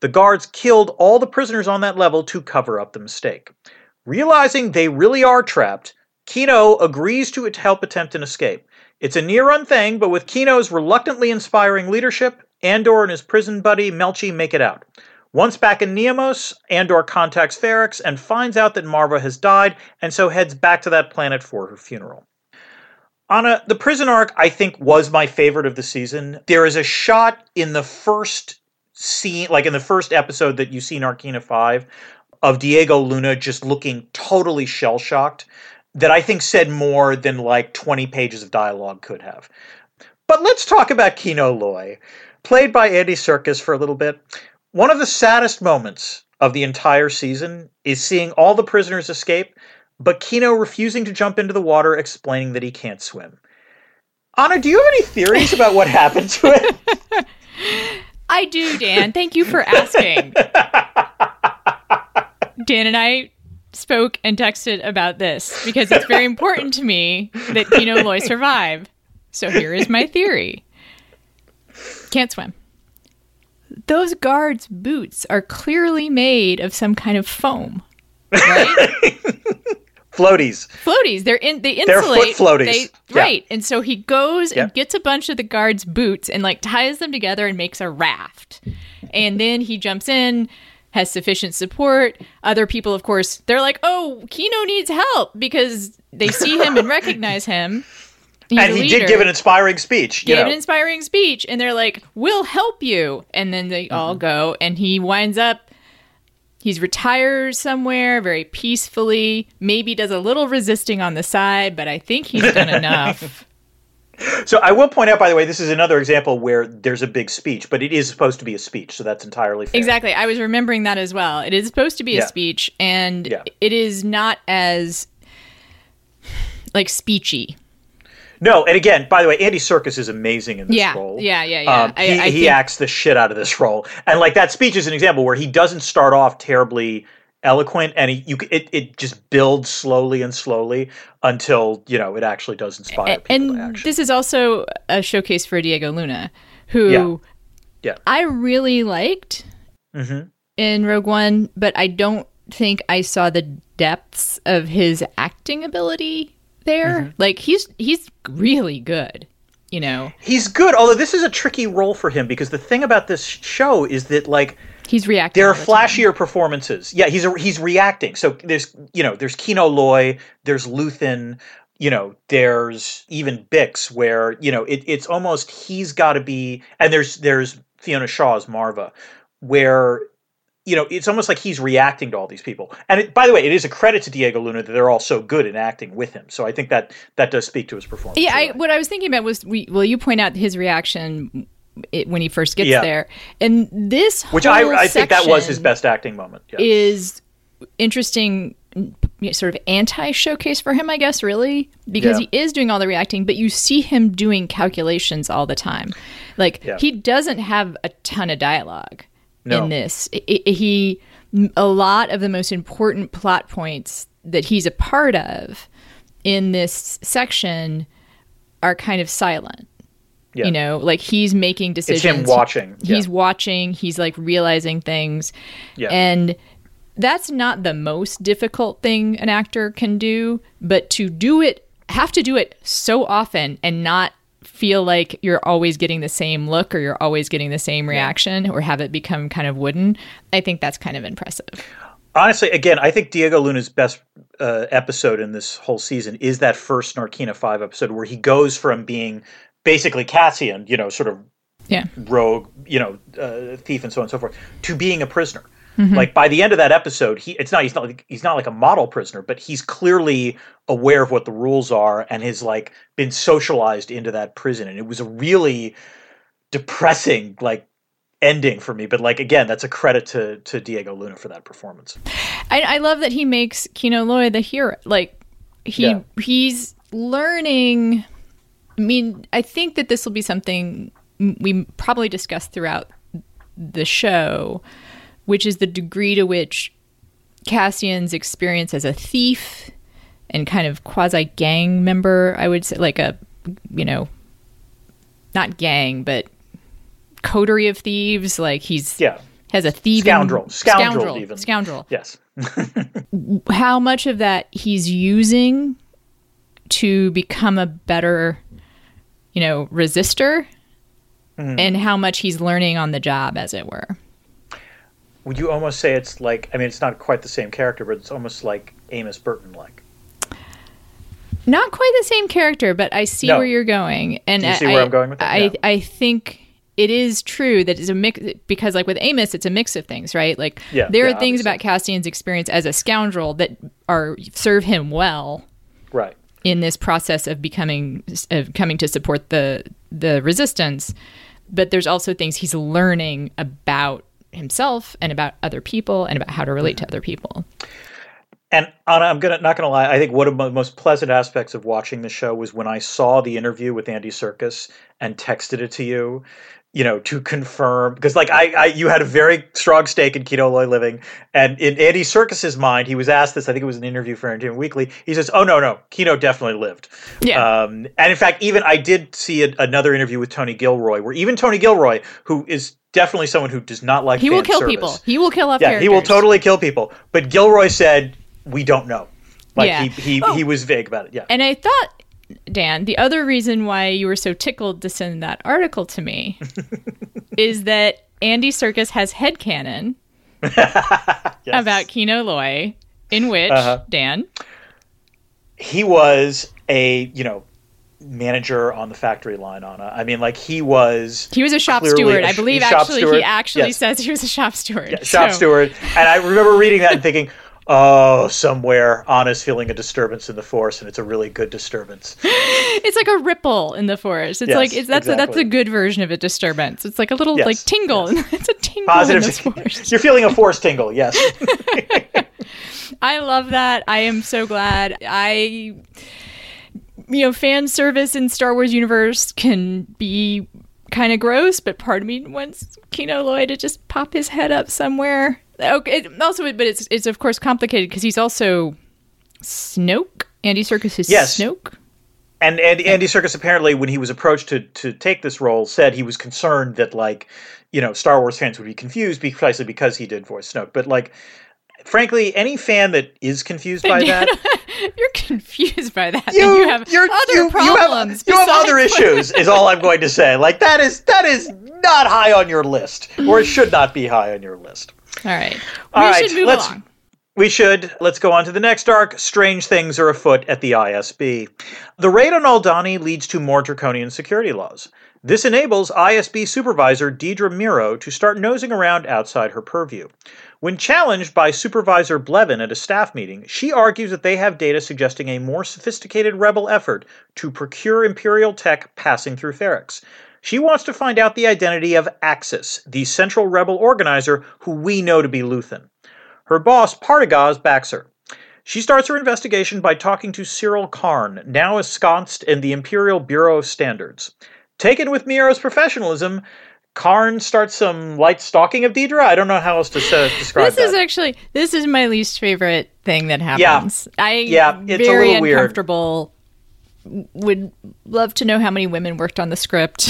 The guards killed all the prisoners on that level to cover up the mistake. Realizing they really are trapped, Kino agrees to help attempt an escape. It's a near run thing, but with Kino's reluctantly inspiring leadership, Andor and his prison buddy Melchi make it out. Once back in Niamos, Andor contacts Ferrix and finds out that Marva has died, and so heads back to that planet for her funeral. Anna, the prison arc, I think, was my favorite of the season. There is a shot in the first scene, like in the first episode that you see in Narkina 5, of Diego Luna just looking totally shell shocked that I think said more than like 20 pages of dialogue could have. But let's talk about Kino Loy, played by Andy Serkis for a little bit. One of the saddest moments of the entire season is seeing all the prisoners escape, but Kino refusing to jump into the water, explaining that he can't swim. Anna, do you have any theories about what happened to it? I do, Dan. Thank you for asking. Dan and I spoke and texted about this because it's very important to me that Kino Loy survive. So here is my theory. Can't swim. Those guards' boots are clearly made of some kind of foam. Right? floaties. Floaties. They're in they insulate. They're foot floaties. They, yeah. Right. And so he goes and gets a bunch of the guards' boots and like ties them together and makes a raft. And then he jumps in has sufficient support. Other people, of course, they're like, "Oh, Kino needs help" because they see him and recognize him. He's and he did give an inspiring speech. He gave know. an inspiring speech, and they're like, "We'll help you." And then they mm-hmm. all go, and he winds up. He's retired somewhere very peacefully. Maybe does a little resisting on the side, but I think he's done enough. So I will point out, by the way, this is another example where there's a big speech, but it is supposed to be a speech, so that's entirely fair. Exactly. I was remembering that as well. It is supposed to be yeah. a speech, and yeah. it is not as like speechy. No, and again, by the way, Andy Serkis is amazing in this yeah, role. Yeah, yeah, yeah. Um, I, he, I he think... acts the shit out of this role, and like that speech is an example where he doesn't start off terribly eloquent and he, you it, it just builds slowly and slowly until you know it actually does inspire people and this is also a showcase for diego luna who yeah, yeah. i really liked mm-hmm. in rogue one but i don't think i saw the depths of his acting ability there mm-hmm. like he's he's really good you know he's good although this is a tricky role for him because the thing about this show is that like He's reacting. There are the flashier time. performances. Yeah, he's a, he's reacting. So there's you know there's Kino Loy, there's Luthen, you know there's even Bix, where you know it, it's almost he's got to be, and there's there's Fiona Shaw's Marva, where you know it's almost like he's reacting to all these people. And it, by the way, it is a credit to Diego Luna that they're all so good in acting with him. So I think that that does speak to his performance. Yeah, I, what I was thinking about was we well you point out his reaction it, when he first gets yeah. there. And this which I, I think that was his best acting moment yeah. is interesting mm, sort of anti showcase for him, I guess, really, because yeah. he is doing all the reacting, but you see him doing calculations all the time. Like yeah. he doesn't have a ton of dialogue no. in this. he a lot of the most important plot points that he's a part of in this section are kind of silent. Yeah. You know, like he's making decisions. It's him watching. Yeah. He's watching. He's like realizing things. Yeah. And that's not the most difficult thing an actor can do, but to do it, have to do it so often and not feel like you're always getting the same look or you're always getting the same reaction yeah. or have it become kind of wooden, I think that's kind of impressive. honestly, again, I think Diego Luna's best uh, episode in this whole season is that first Narkina Five episode where he goes from being basically Cassian, you know, sort of yeah. rogue, you know, uh, thief and so on and so forth, to being a prisoner. Mm-hmm. Like by the end of that episode, he it's not he's not like, he's not like a model prisoner, but he's clearly aware of what the rules are and has like been socialized into that prison. And it was a really depressing like ending for me. But like again, that's a credit to to Diego Luna for that performance. I, I love that he makes Kino Loy the hero. Like he yeah. he's learning. I mean, I think that this will be something we probably discuss throughout the show, which is the degree to which Cassian's experience as a thief and kind of quasi gang member, I would say, like a, you know, not gang, but coterie of thieves. Like he's yeah has a thieving scoundrel, scoundrel, scoundrel, even scoundrel. Yes. How much of that he's using to become a better, you know, resistor mm-hmm. and how much he's learning on the job, as it were. Would you almost say it's like? I mean, it's not quite the same character, but it's almost like Amos Burton like. Not quite the same character, but I see no. where you're going, and Do you see I, where I'm going with that? I, yeah. I think it is true that it's a mix because like with Amos, it's a mix of things, right? Like yeah, there yeah, are things obviously. about Cassian's experience as a scoundrel that are serve him well, right? In this process of becoming of coming to support the the resistance, but there's also things he's learning about himself and about other people and about how to relate to mm-hmm. other people. And Anna, I'm gonna not gonna lie. I think one of the most pleasant aspects of watching the show was when I saw the interview with Andy Serkis and texted it to you, you know, to confirm because like I, I you had a very strong stake in Kino Loy living, and in Andy Serkis's mind, he was asked this. I think it was an interview for Entertainment Weekly. He says, "Oh no, no, Kino definitely lived." Yeah. Um, and in fact, even I did see a, another interview with Tony Gilroy, where even Tony Gilroy, who is definitely someone who does not like he will kill service, people. He will kill off. Yeah, characters. he will totally kill people. But Gilroy said, "We don't know." Like Yeah. he he, Oh. he was vague about it. Yeah. And I thought, Dan, the other reason why you were so tickled to send that article to me is that Andy Serkis has headcanon Yes. about Kino Loy, in which, Uh-huh. Dan, he was a you know manager on the factory line Anna. I mean, like he was he was a shop steward. a I believe actually steward. he actually Yes. says he was a shop steward. yeah, shop So- steward, and I remember reading that and thinking. Oh, somewhere Anna's feeling a disturbance in the force, and it's a really good disturbance. It's like a ripple in the forest. It's Yes, like it's that's a, that's a good version of a disturbance. It's like a little Yes, like tingle. it's a tingle Positive. in this forest. You're feeling a force tingle, yes. I love that. I am so glad. I, you know, fan service in Star Wars universe can be kind of gross, but part of me wants Kino Loy to just pop his head up somewhere. Okay, also, but it's it's of course complicated because he's also Snoke. Andy Serkis is Yes. Snoke. And, and Andy Serkis apparently, when he was approached to to take this role, said he was concerned that like, you know, Star Wars fans would be confused precisely because he did voice Snoke. But like, frankly, any fan that is confused by that, You're confused by that. you, you have you're, other you, you problems. have, you have other issues. Is all I'm going to say. Like that is that is not high on your list, or it should not be high on your list. All right. All we right, should move let's- along. We should. Let's go on to the next arc. Strange things are afoot at the ISB. The raid on Aldhani leads to more draconian security laws. This enables ISB supervisor Dedra Meero to start nosing around outside her purview. When challenged by Supervisor Blevin at a staff meeting, she argues that they have data suggesting a more sophisticated rebel effort to procure Imperial tech passing through Ferrix. She wants to find out the identity of Axis, the central rebel organizer who we know to be Luthen. Her boss, Partagaz, backs her. She starts her investigation by talking to Syril Karn, now ensconced in the Imperial Bureau of Standards. Taken with Meero's professionalism, Karn starts some light stalking of Dedra. I don't know how else to uh, describe it. This is that. actually this is my least favorite thing that happens. I Yeah, it's a very little weird. uncomfortable. Would love to know how many women worked on the script.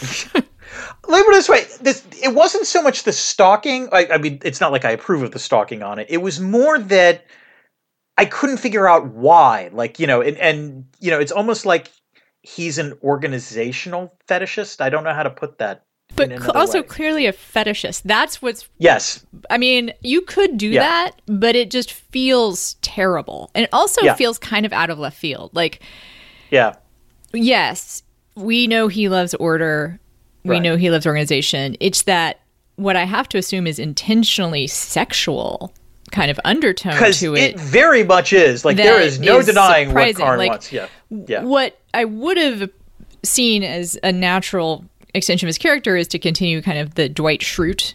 Let me put this way: this it wasn't so much the stalking. I, I mean, it's not like I approve of the stalking on it. It was more that I couldn't figure out why. Like you know, and, and you know, it's almost like he's an organizational fetishist. I don't know how to put that. but also way. clearly a fetishist. That's what's yes. I mean, you could do yeah. that, but it just feels terrible, and it also yeah. feels kind of out of left field. Like, yeah, yes, we know he loves order. We right. know he loves organization. It's that what I have to assume is intentionally sexual kind of undertone to it. It very much is. Like there is no is denying surprising. what Karn like, wants. Yeah. Yeah. What I would have seen as a natural extension of his character is to continue kind of the Dwight Schrute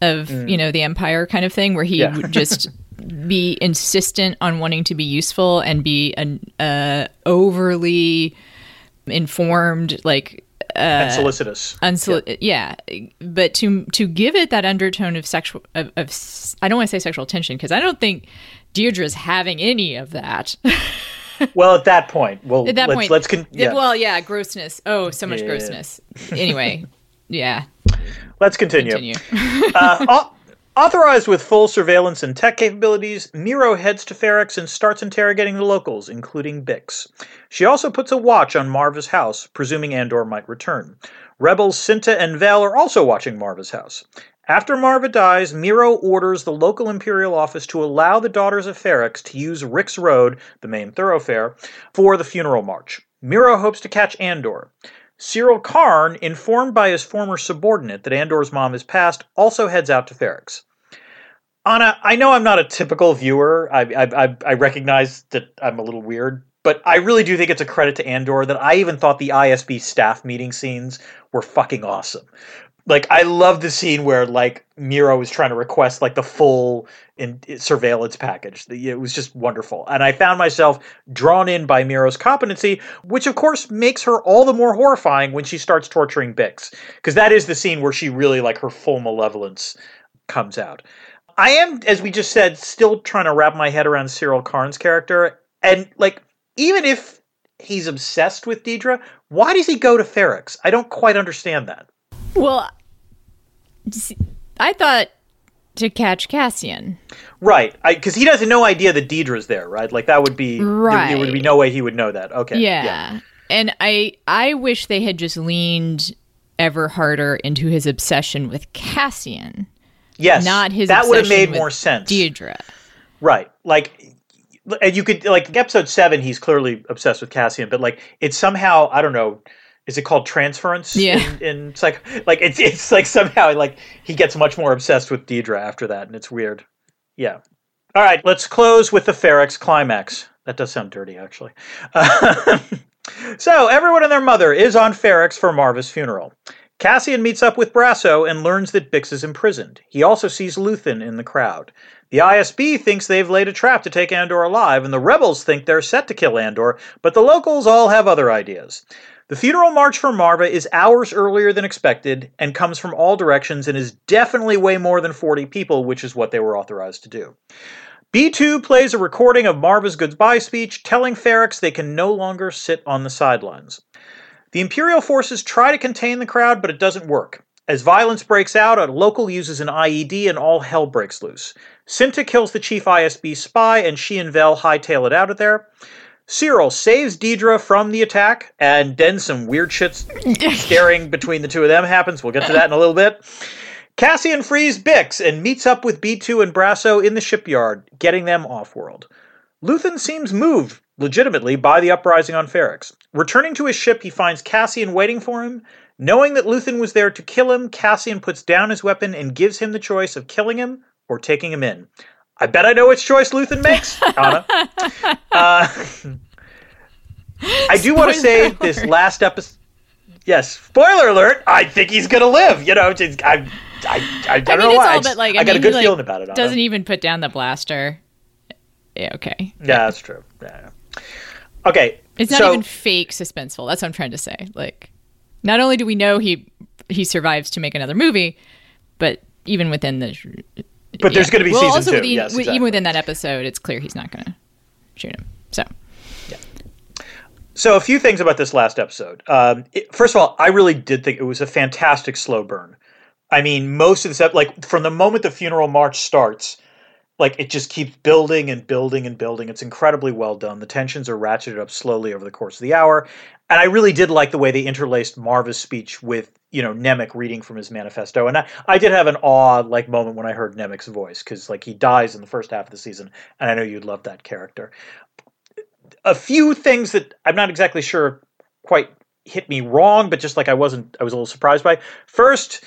of, mm. you know, the Empire kind of thing where he yeah. would just be insistent on wanting to be useful and be an uh, overly informed like uh, and solicitous. Unsoli- yeah. yeah. but to to give it that undertone of sexual of, of I don't want to say sexual tension because I don't think Dedra's having any of that. well, at that point, well, at that let's, point, let's con- yeah. well, yeah, grossness. Oh, so much yeah. grossness. Anyway, yeah. Let's continue. continue. uh, Authorized with full surveillance and tech capabilities, Meero heads to Ferrix and starts interrogating the locals, including Bix. She also puts a watch on Marva's house, presuming Andor might return. Rebels Cinta and Vel are also watching Marva's house. After Marva dies, Meero orders the local Imperial office to allow the Daughters of Ferrix to use Rix Road, the main thoroughfare, for the funeral march. Meero hopes to catch Andor. Syril Karn, informed by his former subordinate that Andor's mom has passed, also heads out to Ferrix. Anna, I know I'm not a typical viewer. I, I, I recognize that I'm a little weird, but I really do think it's a credit to Andor that I even thought the ISB staff meeting scenes were fucking awesome. Like I love the scene where like Meero was trying to request like the full in, surveillance package. It was just wonderful, and I found myself drawn in by Meero's competency, which of course makes her all the more horrifying when she starts torturing Bix, because that is the scene where she really like her full malevolence comes out. I am, as we just said, still trying to wrap my head around Syril Karn's character, and like even if he's obsessed with Dedra, why does he go to Ferrix? I don't quite understand that. Well, I thought to catch Cassian. Right, because he has no idea that Dedra's there, right? Like that would be right. There, there, would be no way he would know that. Okay, yeah. yeah. And I I wish they had just leaned ever harder into his obsession with Cassian. Yes, not his. That would have made more sense. Dedra. Right, like and you could like episode seven. He's clearly obsessed with Cassian, but like it's somehow I don't know is it called transference? Yeah. In, in it's like like it's it's like somehow like he gets much more obsessed with Dedra after that, and it's weird. Yeah. All right, let's close with the Ferrix climax. That does sound dirty, actually. Uh, so everyone and their mother is on Ferrix for Marva's funeral. Cassian meets up with Brasso and learns that Bix is imprisoned. He also sees Luthen in the crowd. The ISB thinks they've laid a trap to take Andor alive, and the rebels think they're set to kill Andor, but the locals all have other ideas. The funeral march for Marva is hours earlier than expected and comes from all directions and is definitely way more than 40 people, which is what they were authorized to do. B2 plays a recording of Marva's goodbye speech, telling Ferrix they can no longer sit on the sidelines. The Imperial forces try to contain the crowd, but it doesn't work. As violence breaks out, a local uses an IED and all hell breaks loose. Cinta kills the chief ISB spy, and she and Vel hightail it out of there. Syril saves Dedra from the attack, and then some weird shit staring between the two of them happens. We'll get to that in a little bit. Cassian frees Bix and meets up with B2 and Brasso in the shipyard, getting them off world. Luthen seems moved, legitimately, by the uprising on Ferrix. Returning to his ship, he finds Cassian waiting for him. Knowing that Luthen was there to kill him, Cassian puts down his weapon and gives him the choice of killing him or taking him in. I bet I know which choice Luthen makes, Anna. uh, I do want to say alert. this last episode. Yes, spoiler alert. I think he's gonna live. You know, just, I, I, I, I don't I mean, know why. I, just, like, I, I got a good feeling about it. Anna. Doesn't even put down the blaster. Yeah. Okay. Yeah, that's true. Yeah. Okay. It's not so, even fake suspenseful. That's what I'm trying to say. Like, not only do we know he he survives to make another movie, but even within the but yeah. there's going to be well, season also two. Within, yes, exactly. even within that episode, it's clear he's not going to shoot him. So, yeah. So a few things about this last episode. Um, it, first of all, I really did think it was a fantastic slow burn. I mean, most of this, like from the moment the funeral march starts, like it just keeps building and building and building. It's incredibly well done. The tensions are ratcheted up slowly over the course of the hour, and I really did like the way they interlaced Marva's speech with you know Nemik reading from his manifesto, and I, I did have an awe like moment when I heard Nemik's voice because like he dies in the first half of the season, and I know you'd love that character. A few things that I'm not exactly sure quite hit me wrong, but just like I wasn't, I was a little surprised by. First,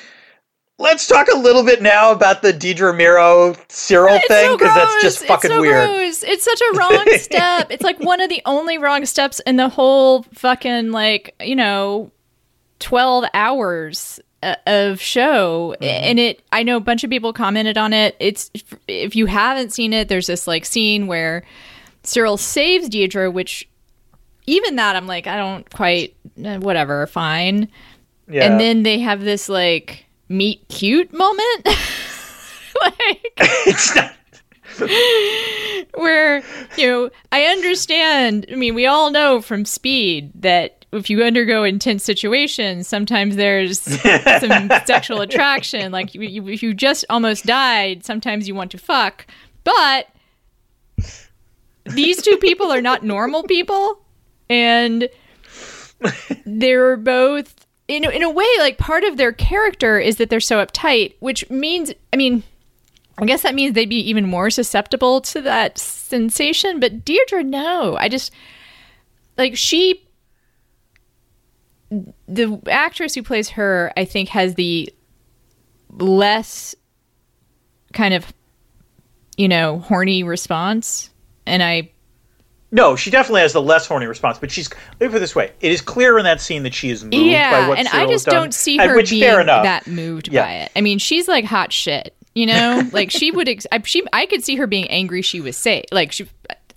let's talk a little bit now about the Dedra Meero Syril It's thing so because that's just fucking it's so weird. Gross. It's such a wrong step. It's like one of the only wrong steps in the whole fucking like you know, twelve hours uh, of show. Mm-hmm. And it, I know a bunch of people commented on it. It's if you haven't seen it, there's this like scene where Syril saves Dedra, which even that I'm like I don't quite eh, whatever fine. Yeah. And then they have this like meet cute moment. like it's not. where you know i understand i mean we all know from speed that if you undergo intense situations sometimes there's some sexual attraction like you, you, if you just almost died sometimes you want to fuck but these two people are not normal people and they're both in, in a way like part of their character is that they're so uptight which means i mean I guess that means they'd be even more susceptible to that sensation. But Dedra, no. I just like she the actress who plays her, I think, has the less kind of you know, horny response. And I No, she definitely has the less horny response, but she's. Let me put it this way: it is clear in that scene that she is moved by yeah, what and Syril I just done, don't see her which, being fair enough. that moved Yeah. by it. I mean, she's like hot shit, you know. like she would, ex- I, she, I could see her being angry. She was say, like she,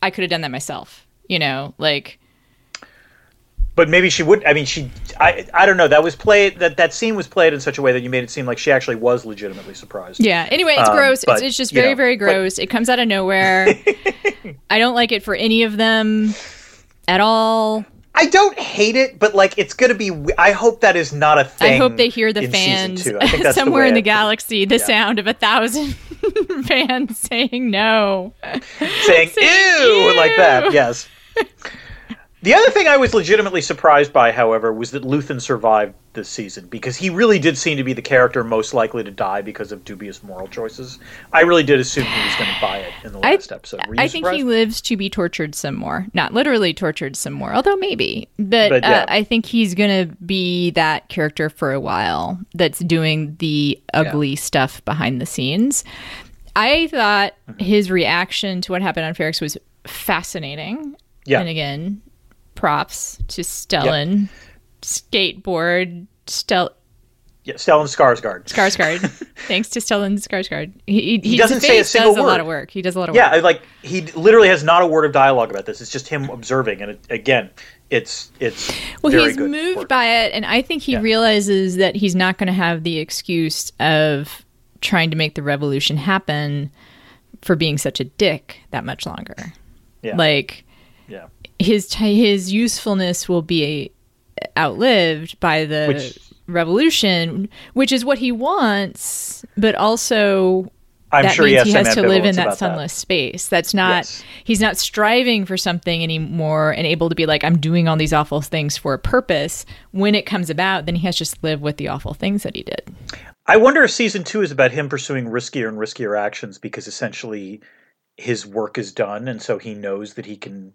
I could have done that myself, you know. Like But maybe she would. I mean, she. I. I don't know. That was played. That that scene was played in such a way that you made it seem like she actually was legitimately surprised. Yeah. Anyway, it's Um, gross. but, it's, it's just very, know, very but- gross. it comes out of nowhere. I don't like it for any of them at all. I don't hate it, but like it's gonna be. I hope that is not a thing. I hope they hear the fans two. I think that's the somewhere in the I- galaxy, the sound of a thousand fans saying no. saying Saying, ew, like that. Yes. The other thing I was legitimately surprised by, however, was that Luthen survived this season because he really did seem to be the character most likely to die because of dubious moral choices. I really did assume he was going to buy it in the I- last episode. Were you I think he lives to be tortured some more. Not literally tortured some more, although maybe. But, But, yeah. uh, I think he's going to be that character for a while that's doing the ugly stuff behind the scenes. I thought Mm-hmm. his reaction to what happened on Ferrix was fascinating. Yeah. And again, props to Stellan. Skateboard, Stel- Yeah, Stellan Skarsgård. Skarsgård. Thanks to Stellan Skarsgård. He, he, doesn't say a single does a lot word. of work. He does a lot of Yeah, work. I- like he literally has not a word of dialogue about this. It's just him observing, and it, again, it's it's Well, very he's good moved work. by it, and I think he Yeah. realizes that he's not going to have the excuse of trying to make the revolution happen for being such a dick that much longer. Yeah. Like yeah. His his usefulness will be outlived by the Which- revolution, which is what he wants, but also I'm that sure he means has, he has to live in that sunless space. That's not Yes. he's not striving for something anymore and able to be like I'm doing all these awful things for a purpose. When it comes about, then he has to just live with the awful things that he did. I wonder if season two is about him pursuing riskier and riskier actions because essentially his work is done, and so he knows that he can,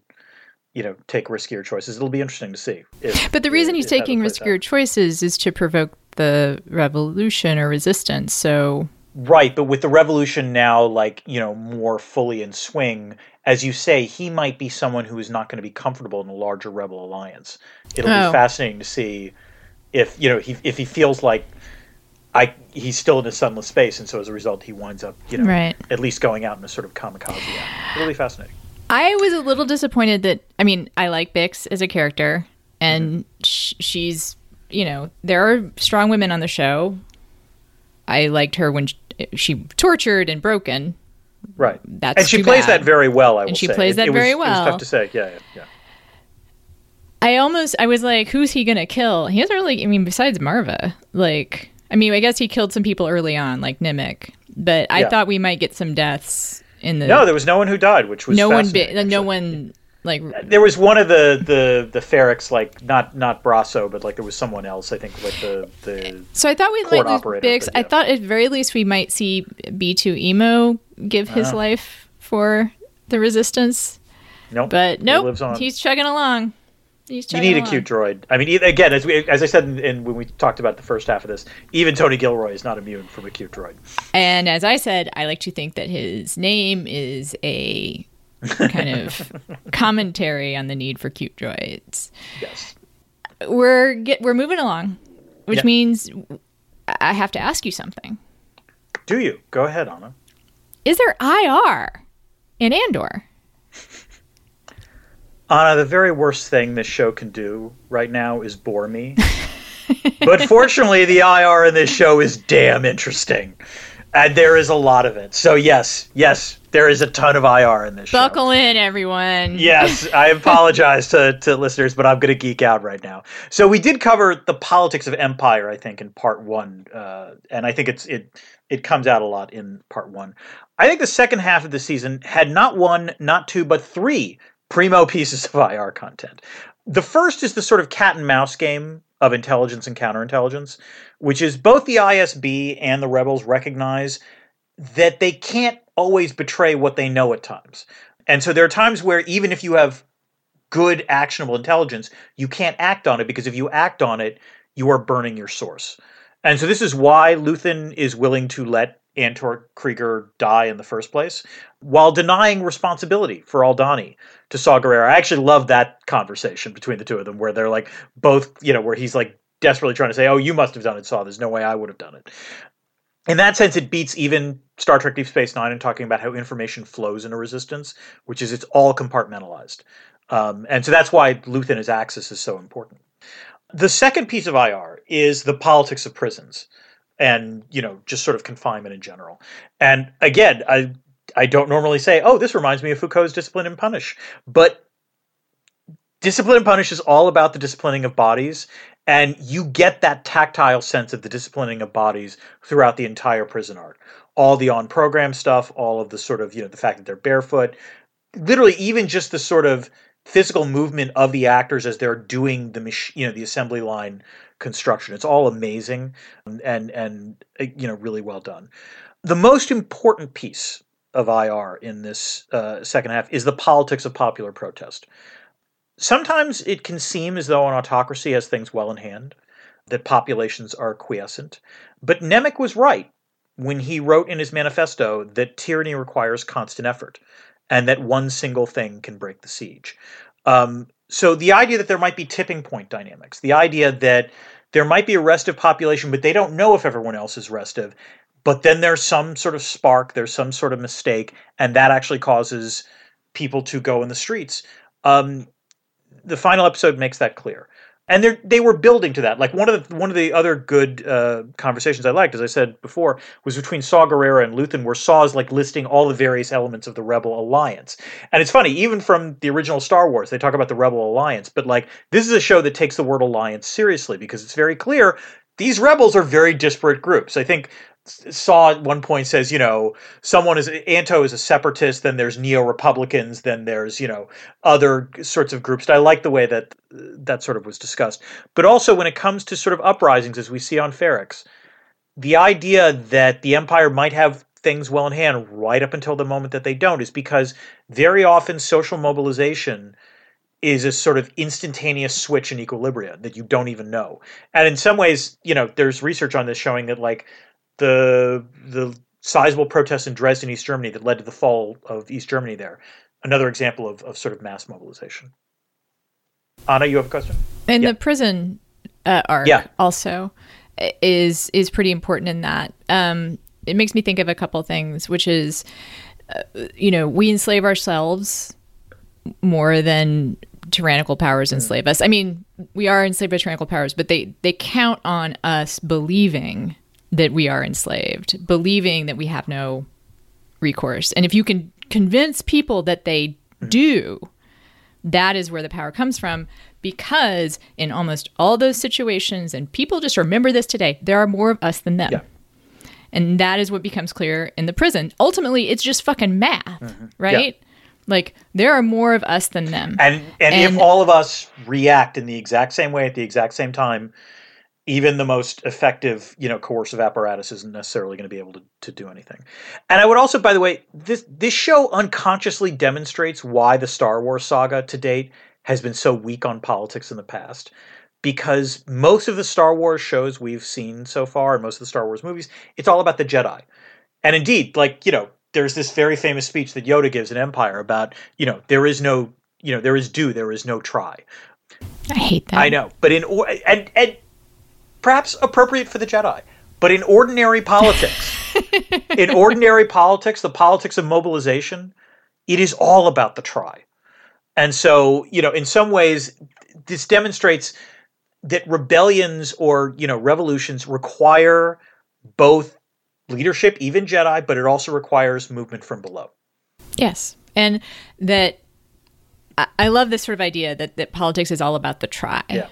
you know, take riskier choices. It'll be interesting to see. If, But the reason he's taking riskier out. choices is to provoke the revolution or resistance. So right? But with the revolution now, like you know, more fully in swing, as you say, he might be someone who is not going to be comfortable in a larger rebel alliance. It'll Oh. be fascinating to see if you know he, if he feels like. I, he's still in a sunless space, and so as a result, he winds up, you know, Right. at least going out in a sort of kamikaze act. It'll be fascinating. I was a little disappointed that I mean I like Bix as a character, and Mm-hmm. sh- she's you know there are strong women on the show. I liked her when she, she tortured and broken. Right. That's and she plays bad. that very well. I will she say. plays It- that it was- very It was well. tough to say. Yeah, yeah, yeah. I almost I was like, who's he gonna kill? He doesn't really. I mean, besides Marva, like I mean, I guess he killed some people early on, like Nemik. But I Yeah. thought we might get some deaths in the no, there was no one who died, which was no one bi- no one like There was one of the the the Ferrix, like not not Brasso, but like there was someone else. I think like the the So I thought we might lose Bix. but I thought at very least we might see B2EMO give his Ah. life for the resistance. nope. But he nope, lives on. he's chugging along. He's you need a cute droid. I mean, again, as we as I said in, in when we talked about the first half of this, even Tony Gilroy is not immune from a cute droid. And as I said, I like to think that his name is a kind of commentary on the need for cute droids. Yes. We're get we're moving along, which means I have to ask you something. Do you go ahead, Anna? Is there IR in Andor? Anna, the very worst thing this show can do right now is bore me. but fortunately, the IR in this show is damn interesting. And there is a lot of it. So, yes, yes, there is a ton of IR in this show. Buckle in, everyone. Yes, I apologize to, to listeners, but I'm going to geek out right now. So we did cover the politics of empire, I think, in part one, uh, and I think it's it it comes out a lot in part one. I think the second half of the season had not one, not two, but three primo pieces of IR content. The first is the sort of cat and mouse game of intelligence and counterintelligence, which is both the ISB and the rebels recognize that they can't always betray what they know at times. And so there are times where even if you have good actionable intelligence, you can't act on it because if you act on it, you are burning your source. And so this is why Luthen is willing to let Anto Kreegyr die in the first place, while denying responsibility for Aldhani to Saw Gerrera. I actually love that conversation between the two of them, where they're like both, you know, where he's like desperately trying to say, "Oh, you must have done it, Saw. There's no way I would have done it." In that sense, it beats even Star Trek Deep Space Nine in talking about how information flows in a resistance, which is it's all compartmentalized. Um, and so that's why Luthen as Axis is so important. The second piece of IR is the politics of prisons and, you know, just sort of confinement in general. And again, I I don't normally say, oh, this reminds me of Foucault's Discipline and Punish. But Discipline and Punish is all about the disciplining of bodies. And you get that tactile sense of the disciplining of bodies throughout the entire prison art. All the on program stuff, all of the sort of, you know, the fact that they're barefoot, literally even just the sort of physical movement of the actors as they're doing the mach- you know the assembly line construction. It's all amazing and and uh, you know really well done. The most important piece of ir in this uh, second half is the politics of popular protest. Sometimes it can seem as though an autocracy has things well in hand that populations are quiescent but Nemik was right when he wrote in his manifesto that tyranny requires constant effort and that one single thing can break the siege. Um, so the idea that there might be tipping point dynamics, the idea that there might be a restive population, but they don't know if everyone else is restive, but then there's some sort of spark, there's some sort of mistake, and that actually causes people to go in the streets. Um, the final episode makes that clear. And they they were building to that. Like one of the one of the other good uh, conversations I liked, as I said before, was between Saw Gerrera and Luthen, where Saw is like listing all the various elements of the Rebel Alliance. And it's funny, even from the original Star Wars, they talk about the Rebel Alliance, but like this is a show that takes the word alliance seriously because it's very clear these rebels are very disparate groups. I think Saw at one point says, you know, someone is Anto is a separatist, then there's neo Republicans, then there's you know other sorts of groups. I like the way that that sort of was discussed. But also when it comes to sort of uprisings, as we see on Ferrix, the idea that the Empire might have things well in hand right up until the moment that they don't is because very often social mobilization is a sort of instantaneous switch in equilibria that you don't even know. And in some ways, you know, there's research on this showing that like the the sizable protests in Dresden, East Germany, that led to the fall of East Germany. There, another example of, of sort of mass mobilization. Anna, you have a question? And Yeah. the prison uh, arc Yeah. also is is pretty important in that. Um, it makes me think of a couple things, which is, uh, you know, we enslave ourselves more than tyrannical powers enslave us. I mean, we are enslaved by tyrannical powers, but they they count on us believing that we are enslaved, believing that we have no recourse. And if you can convince people that they do, that is where the power comes from because in almost all those situations and people just remember this today there are more of us than them Yeah. And that is what becomes clear in the prison. Ultimately, it's just fucking math, Mm-hmm. right? Like there are more of us than them. And, and And- if all of us react in the exact same way at the exact same time, even the most effective, you know, coercive apparatus isn't necessarily going to be able to, to do anything. And I would also, by the way, this this show unconsciously demonstrates why the Star Wars saga to date has been so weak on politics in the past. Because most of the Star Wars shows we've seen so far, and most of the Star Wars movies, it's all about the Jedi. And indeed, like, you know, there's this very famous speech that Yoda gives in Empire about, you know, there is no, you know, there is do, there is no try. I hate that. I know, but in or- and and perhaps appropriate for the Jedi, but in ordinary politics, in ordinary politics, the politics of mobilization, it is all about the try. And so, you know, in some ways, this demonstrates that rebellions or you know revolutions require both leadership, even Jedi, but it also requires movement from below. Yes. And that I, love this sort of idea that, that politics is all about the try. Yeah.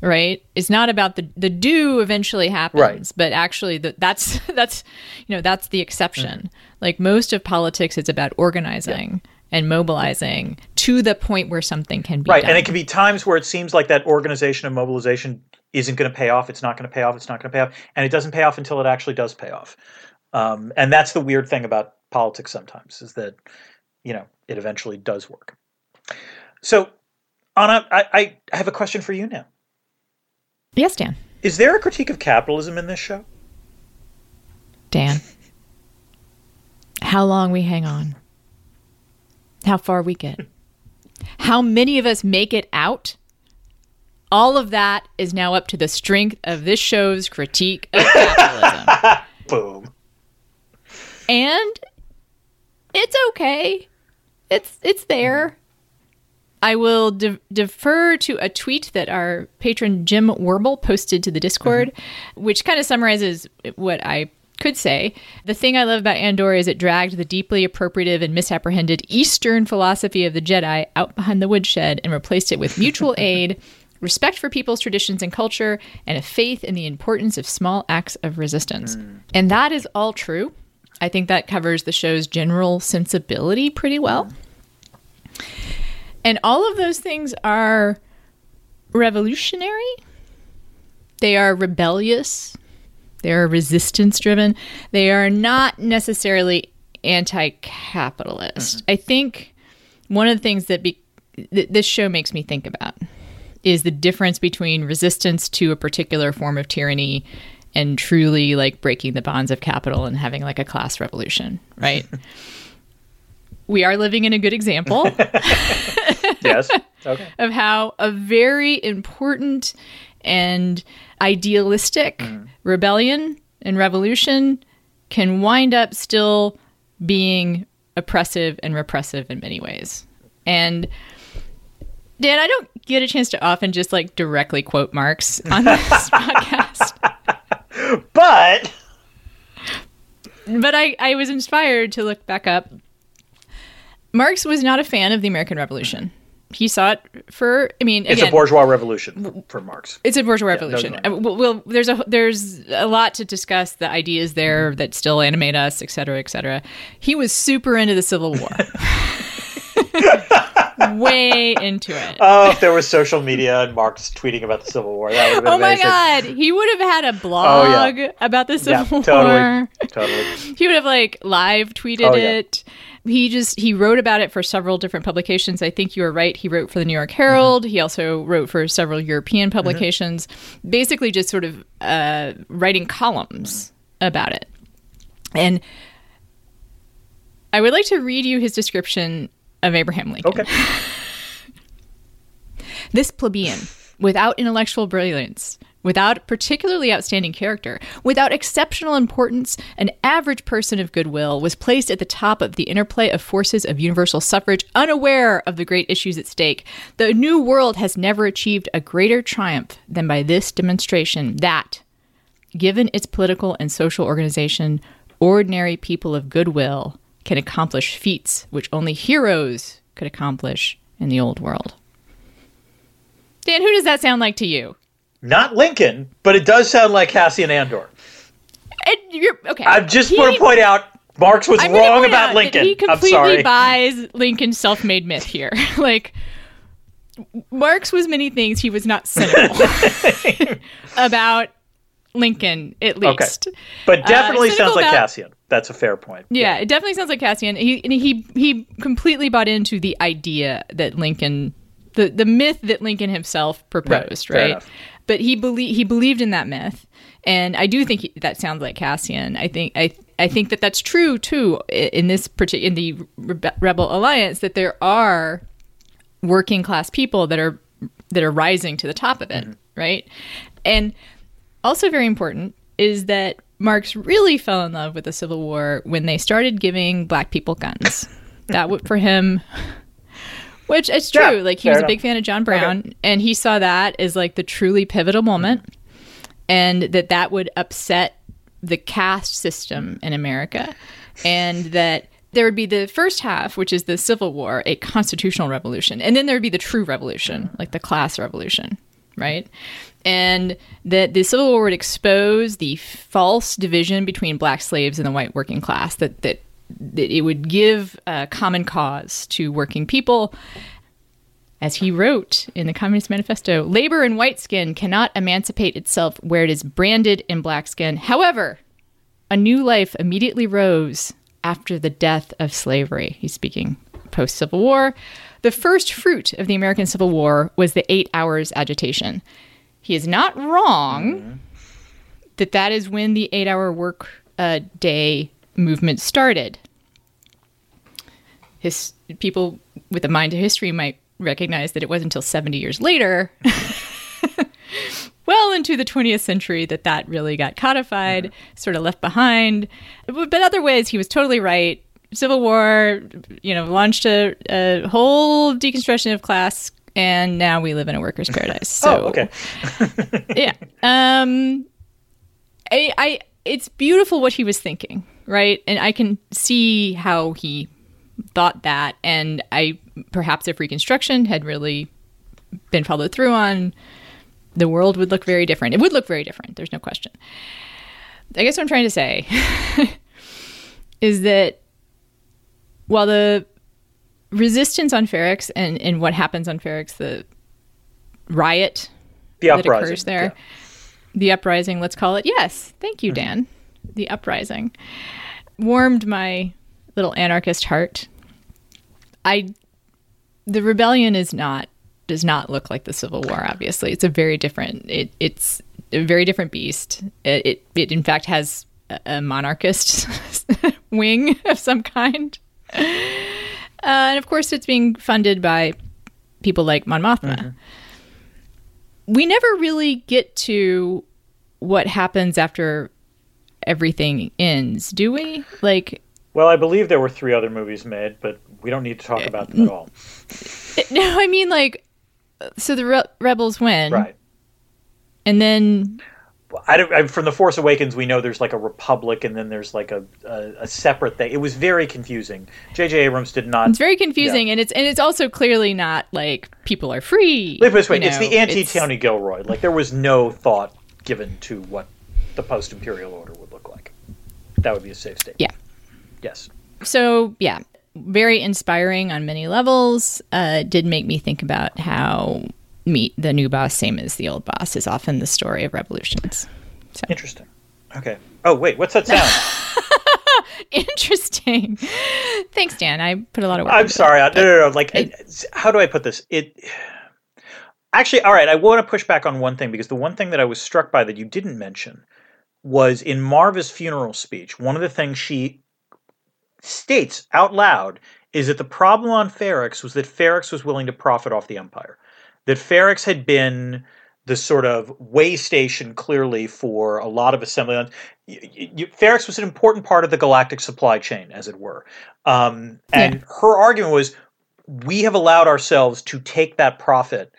Right? It's not about the the do eventually happens, Right. but actually the, that's that's you know, that's the exception. Mm-hmm. Like most of politics it's about organizing and mobilizing to the point where something can be Right, done. and it can be times where it seems like that organization and mobilization isn't going to pay off. It's not going to pay off. It's not going to pay off, and it doesn't pay off until it actually does pay off. Um, and that's the weird thing about politics sometimes is that you know it eventually does work. So, Anna, I, I have a question for you now. Yes, Dan. Is there a critique of capitalism in this show? Dan. How long we hang on. How far we get. How many of us make it out. All of that is now up to the strength of this show's critique of capitalism. Boom. and it's okay. It's it's there. I will de- defer to a tweet that our patron Jim Werble posted to the Discord, mm-hmm. which kind of summarizes what I could say. The thing I love about Andor is it dragged the deeply appropriative and misapprehended Eastern philosophy of the Jedi out behind the woodshed and replaced it with mutual aid, respect for people's traditions and culture, and a faith in the importance of small acts of resistance. Mm. And that is all true. I think that covers the show's general sensibility pretty well. Mm. And all of those things are revolutionary. They are rebellious. They are resistance driven. They are not necessarily anti capitalist. Mm-hmm. I think one of the things that be- th- this show makes me think about is the difference between resistance to a particular form of tyranny and truly like breaking the bonds of capital and having like a class revolution, right? we are living in a good example Yes. Okay. of how a very important and idealistic mm. rebellion and revolution can wind up still being oppressive and repressive in many ways. And Dan, I don't get a chance to often just like directly quote Marx on this podcast. But but I, I was inspired to look back up. Marx was not a fan of the American Revolution. He saw it for, I mean, it's a bourgeois revolution for Marx. It's a bourgeois revolution. no. Uh, well, well, there's a there's a lot to discuss. The ideas there that still animate us, et cetera, et cetera. He was super into the Civil War, way into it. Oh, if there was social media and Marx tweeting about the Civil War, that would have been oh my amazing. god, he would have had a blog about the Oh, Yeah, Civil totally. War. Totally. He would have like live tweeted Oh, yeah. it. He just he wrote about it for several different publications. I think you were right. He wrote for the New York Herald. Mm-hmm. He also wrote for several European publications. Basically, just sort of uh, writing columns about it. And I would like to read you his description of Abraham Lincoln. Okay. This plebeian, without intellectual brilliance, without particularly outstanding character, without exceptional importance, an average person of goodwill, was placed at the top of the interplay of forces of universal suffrage, unaware of the great issues at stake. The New World has never achieved a greater triumph than by this demonstration that, given its political and social organization, ordinary people of goodwill can accomplish feats which only heroes could accomplish in the old world. Dan, who does that sound like to you? Not Lincoln, but it does sound like Cassian Andor. And you're okay. I just He- want to point out Marx was I'm wrong about Lincoln. He I'm completely buys Lincoln's self-made myth here. like Marx was many things. He was not cynical about Lincoln, at least. Okay. But definitely Uh, sounds like about- Cassian. That's a fair point. Yeah, it definitely sounds like Cassian. He he he completely bought into the idea that Lincoln, the the myth that Lincoln himself proposed, fair right? But he believed he believed in that myth, and I do think he, that sounds like Cassian. I think I I think that that's true too in this particular in the Rebe- Rebel Alliance that there are working class people that are that are rising to the top of it, Mm-hmm. right? And also very important is that Marx really fell in love with the Civil War when they started giving black people guns. that would for him which it's true. Yeah, like he was a enough. big fan of John Brown and he saw that as like the truly pivotal moment and that that would upset the caste system in America and that there would be the first half which is the civil war a constitutional revolution and then there would be the true revolution like the class revolution right and that the civil war would expose the false division between black slaves and the white working class that that, that it would give a common cause to working people as he wrote in the Communist Manifesto, labor in white skin cannot emancipate itself where it is branded in black skin. However, a new life immediately rose after the death of slavery. He's speaking post Civil War. The first fruit of the American Civil War was the eight hours agitation. He is not wrong that that is when the eight hour work uh, day movement started. His people with a mind to history might recognize that it wasn't until 70 years later, well into the 20th century, that that really got codified, sort of left behind. But other ways, he was totally right. Civil War, you know, launched a, a whole deconstruction of class, and now we live in a workers' paradise. So, oh, okay. yeah. Um, I, I, it's beautiful what he was thinking, right? And I can see how he thought that, and I perhaps if Reconstruction had really been followed through on, the world would look very different. It would look very different. There's no question. I guess what I'm trying to say is that while the resistance on Ferrix and, and what happens on Ferrix, the riot The that uprising. occurs there. yeah. The uprising, let's call it. Yes, thank you, mm-hmm. Dan. The uprising warmed my little anarchist heart. I, the rebellion is not does not look like the Civil War. Obviously, it's a very different. It, it's a very different beast. It, it, it in fact has a, monarchist wing of some kind, Uh, and of course, it's being funded by people like Mon Mothma mm-hmm. we never really get to what happens after everything ends, do we? Like, Well, I believe there were three other movies made, but we don't need to talk uh, about them at all. no, I mean, like, so the re- rebels win, Right. and then I don't, I, from the Force Awakens, we know there's like a republic, and then there's like a, a, a separate thing. It was very confusing. J.J. Abrams did not. it's very confusing, and it's and it's also clearly not like people are free. Let me put it this way: it's know, the anti Tony Gilroy. Like there was no thought given to what the post-imperial order would look like. That would be a safe statement. Yeah. Yes. so yeah very inspiring on many levels uh, did make me think about how meet the new boss same as the old boss is often the story of revolutions Interesting. Okay. Oh wait, what's that sound? interesting thanks dan i put a lot of work I'm it. sorry. I- No, no, no. Like, it's- how do I put this? It actually, all right. I want to push back on one thing because the one thing that I was struck by that you didn't mention was in Maarva's funeral speech. One of the things she states out loud is that the problem on Ferrix was that Ferrix was willing to profit off the Empire. That Ferrix had been the sort of way station clearly for a lot of assembly lines. Ferrix was an important part of the galactic supply chain, as it were. Um, and Yeah. her argument was, we have allowed ourselves to take that profit,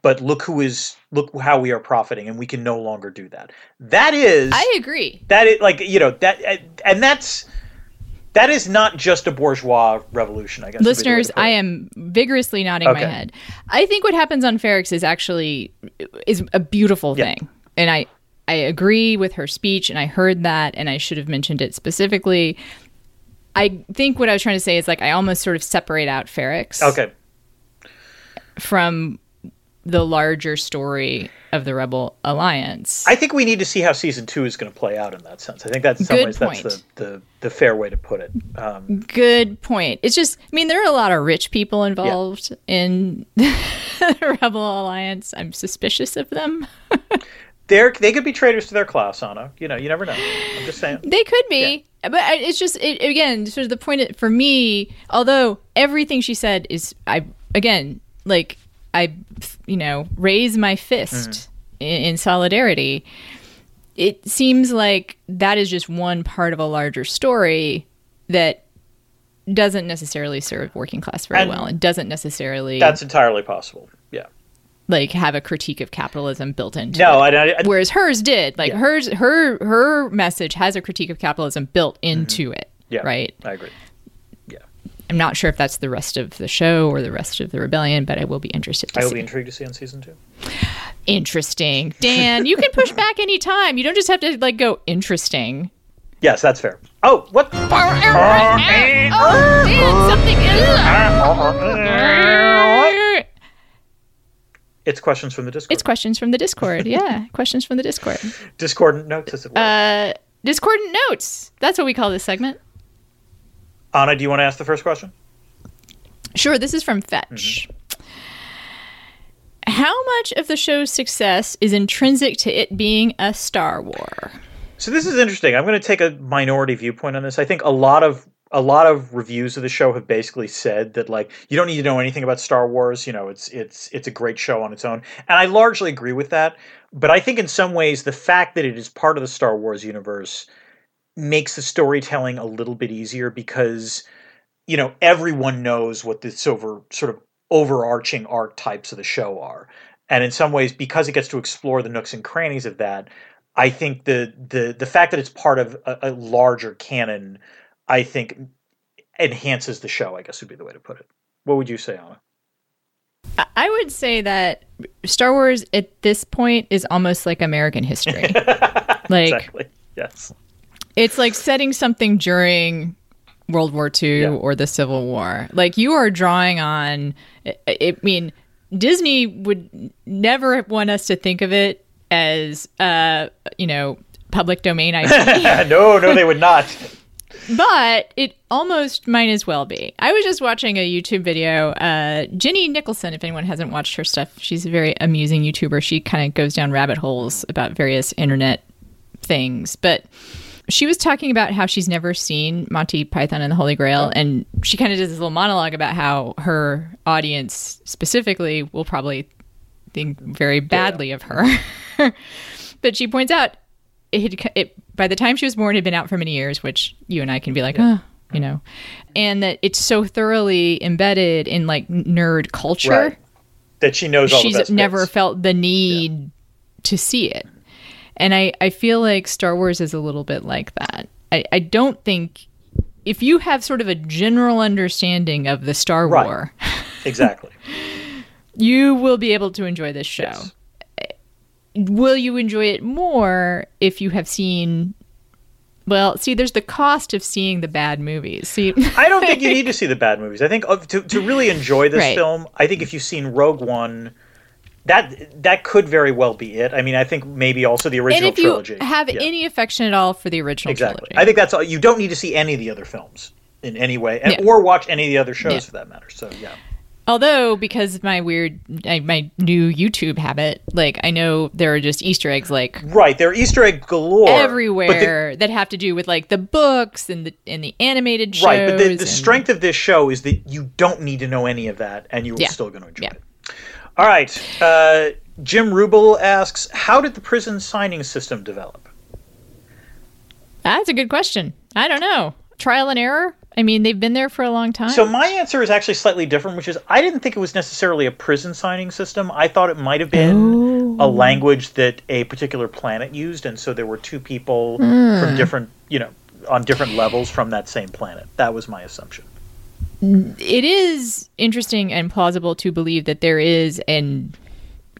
but look who is look how we are profiting, and we can no longer do that. That is i agree that is like you know that and that's that is not just a bourgeois revolution. I guess would be the way listeners i am vigorously nodding my head i think what happens on Ferrix is actually is a beautiful Yeah. thing and i I agree with her speech, and I heard that, and I should have mentioned it specifically. I think what I was trying to say is like I almost sort of separate out Ferrix. Okay. from the larger story of the Rebel Alliance. I think we need to see how season two is going to play out in that sense. I think that's in some Good ways point. that's the, the, the fair way to put it. Um, Good point. It's just, I mean, there are a lot of rich people involved in the Rebel Alliance. I'm suspicious of them. they're, they could be traitors to their class, Anna. You know, you never know. I'm just saying. They could be, but it's just it, again sort of the point for me. Although everything she said is, I again like I you know raise my fist in, in solidarity. It seems like that is just one part of a larger story that doesn't necessarily serve working class very And well and doesn't necessarily That's entirely possible. Yeah. like have a critique of capitalism built into No, it. I, I, Whereas hers did. Like Yeah. hers her her message has a critique of capitalism built into it. Mm-hmm. yeah, Right. I agree. I'm not sure if that's the rest of the show or the rest of the rebellion, but I will be interested to I will see. be intrigued to see on season two. interesting. Dan, you can push back anytime. You don't just have to like go interesting. Yes, that's fair. Oh, what? Oh, Dan, something It's questions from the Discord. It's questions from the Discord. Yeah, questions from the Discord. Discordant notes, as it were. Uh Discordant notes. That's what we call this segment. Anna, do you want to ask the first question? Sure, this is from Fetch. Mm-hmm. How much of the show's success is intrinsic to it being a Star War? So this is interesting. I'm going to take a minority viewpoint on this. I think a lot of a lot of reviews of the show have basically said that like you don't need to know anything about Star Wars. You know, it's it's it's a great show on its own, and I largely agree with that. But I think in some ways the fact that it is part of the Star Wars universe makes the storytelling a little bit easier because you know everyone knows what the silver sort of overarching archetypes of the show are, and in some ways because it gets to explore the nooks and crannies of that. I think the the the fact that it's part of a, a larger canon, I think, enhances the show. I guess would be the way to put it. What would you say, Anna? I- would say that Star Wars at this point is almost like American history. like exactly. Yes. It's like setting something during World War II Yeah. or the Civil War. Like you are drawing on. I, I mean, Disney would never want us to think of it as, uh, you know, public domain IP. no, no, they would not. but it almost might as well be. I was just watching a YouTube video. Uh, Jenny Nicholson, if anyone hasn't watched her stuff, she's a very amusing YouTuber. She kind of goes down rabbit holes about various internet things. But she was talking about how she's never seen Monty Python and the Holy Grail. Oh. And she kind of does this little monologue about how her audience specifically will probably think very badly of her. but she points out it, had, it by the time she was born it had been out for many years which you and i can be like oh you know and that it's so thoroughly embedded in like nerd culture Right. That she knows she's never bits. felt the need to see it and I, I feel like star wars is a little bit like that I, I don't think if you have sort of a general understanding of the star Right. war exactly. you will be able to enjoy this show Yes. will you enjoy it more if you have seen well see there's the cost of seeing the bad movies see I don't think you need to see the bad movies. I think uh, to to really enjoy this Right. film, I think if you've seen Rogue One, that that could very well be it. I mean, I think maybe also the and original if you trilogy. have Yeah. any affection at all for the original exactly, trilogy I think that's all. You don't need to see any of the other films in any way, and, Yeah. or watch any of the other shows Yeah. for that matter. So yeah. although because of my weird my new youtube habit like i know there are just easter eggs like Right, there are Easter egg galore but the- everywhere that have to do with like the books and the and the animated shows right, but the, the and- strength of this show is that you don't need to know any of that, and you're still going to enjoy it. All right, uh, Jim Rubel asks, "How did the prison signing system develop?" that's a good question i don't know trial and error i mean they've been there for a long time So my answer is actually slightly different, which is I didn't think it was necessarily a prison signing system. I thought it might have been Oh. a language that a particular planet used, and so there were two people Hmm. from different, you know, on different levels from that same planet. That was my assumption. It is interesting and plausible to believe that there is an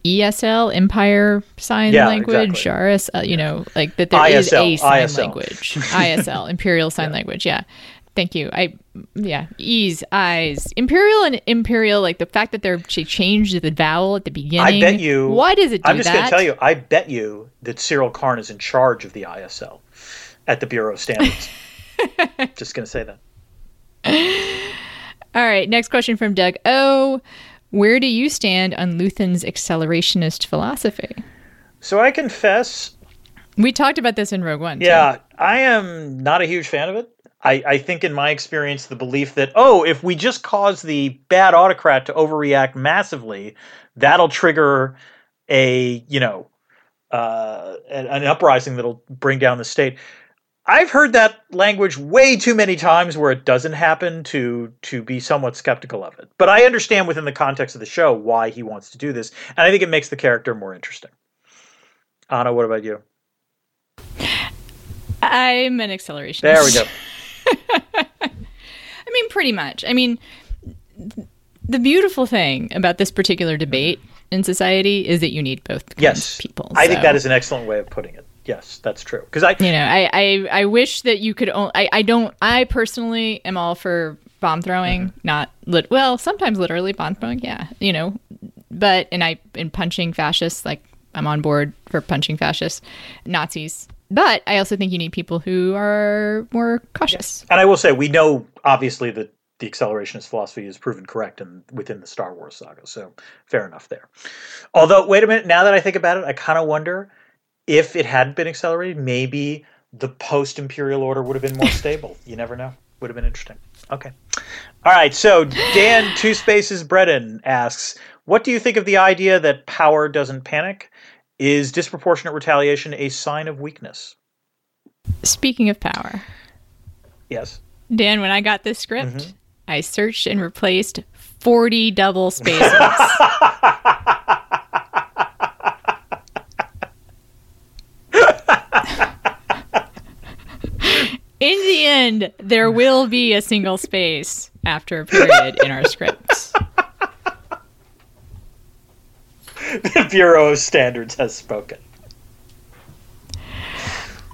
ESL Empire Sign Yeah, Language, exactly. RS, uh, you know, like that there is ISL, a sign ISL. language, ISL Imperial Sign Language. Yeah, thank you. I yeah, E's eyes Imperial and Imperial. Like the fact that they're she changed the vowel at the beginning. I bet you. Why does it do I'm just that? to tell you. I bet you that Syril Karn is in charge of the ISL at the Bureau of Standards. just going to say that. All right, next question from Doug O. Where do you stand on Luthen's accelerationist philosophy? So I confess, We talked about this in Rogue One. too. yeah, I am not a huge fan of it. I, I think, in my experience, the belief that oh, if we just cause the bad autocrat to overreact massively, that'll trigger a you know uh, an, an uprising that'll bring down the state. I've heard that language way too many times where it doesn't happen to to be somewhat skeptical of it. But I understand within the context of the show why he wants to do this, and I think it makes the character more interesting. Anna, what about you? I'm an accelerationist. There we go. I mean, pretty much. I mean, the beautiful thing about this particular debate in society is that you need both Yes, people. I think that is an excellent way of putting it. Yes, that's true. Because I, You know, I, I, I wish that you could. Only, I, I don't. I personally am all for bomb throwing, Mm-hmm. not lit. Well, sometimes literally bomb throwing. Yeah, you know, but and I in punching fascists. Like I'm on board for punching fascists, Nazis. But I also think you need people who are more cautious. and I will say, we know obviously that the accelerationist philosophy is proven correct in, within the Star Wars saga. So fair enough there. Although, wait a minute. Now that I think about it, I kind of wonder if it hadn't been accelerated, maybe the post Imperial Order would have been more stable. You never know. Would have been interesting. Okay. All right. So Dan Two Spaces Bredin asks, "What do you think of the idea that power doesn't panic? Is disproportionate retaliation a sign of weakness?" Speaking of power, Yes. Dan, when I got this script, Mm-hmm. I searched and replaced 40 double spaces. End, there will be a single space after a period in our scripts. the Bureau of Standards has spoken.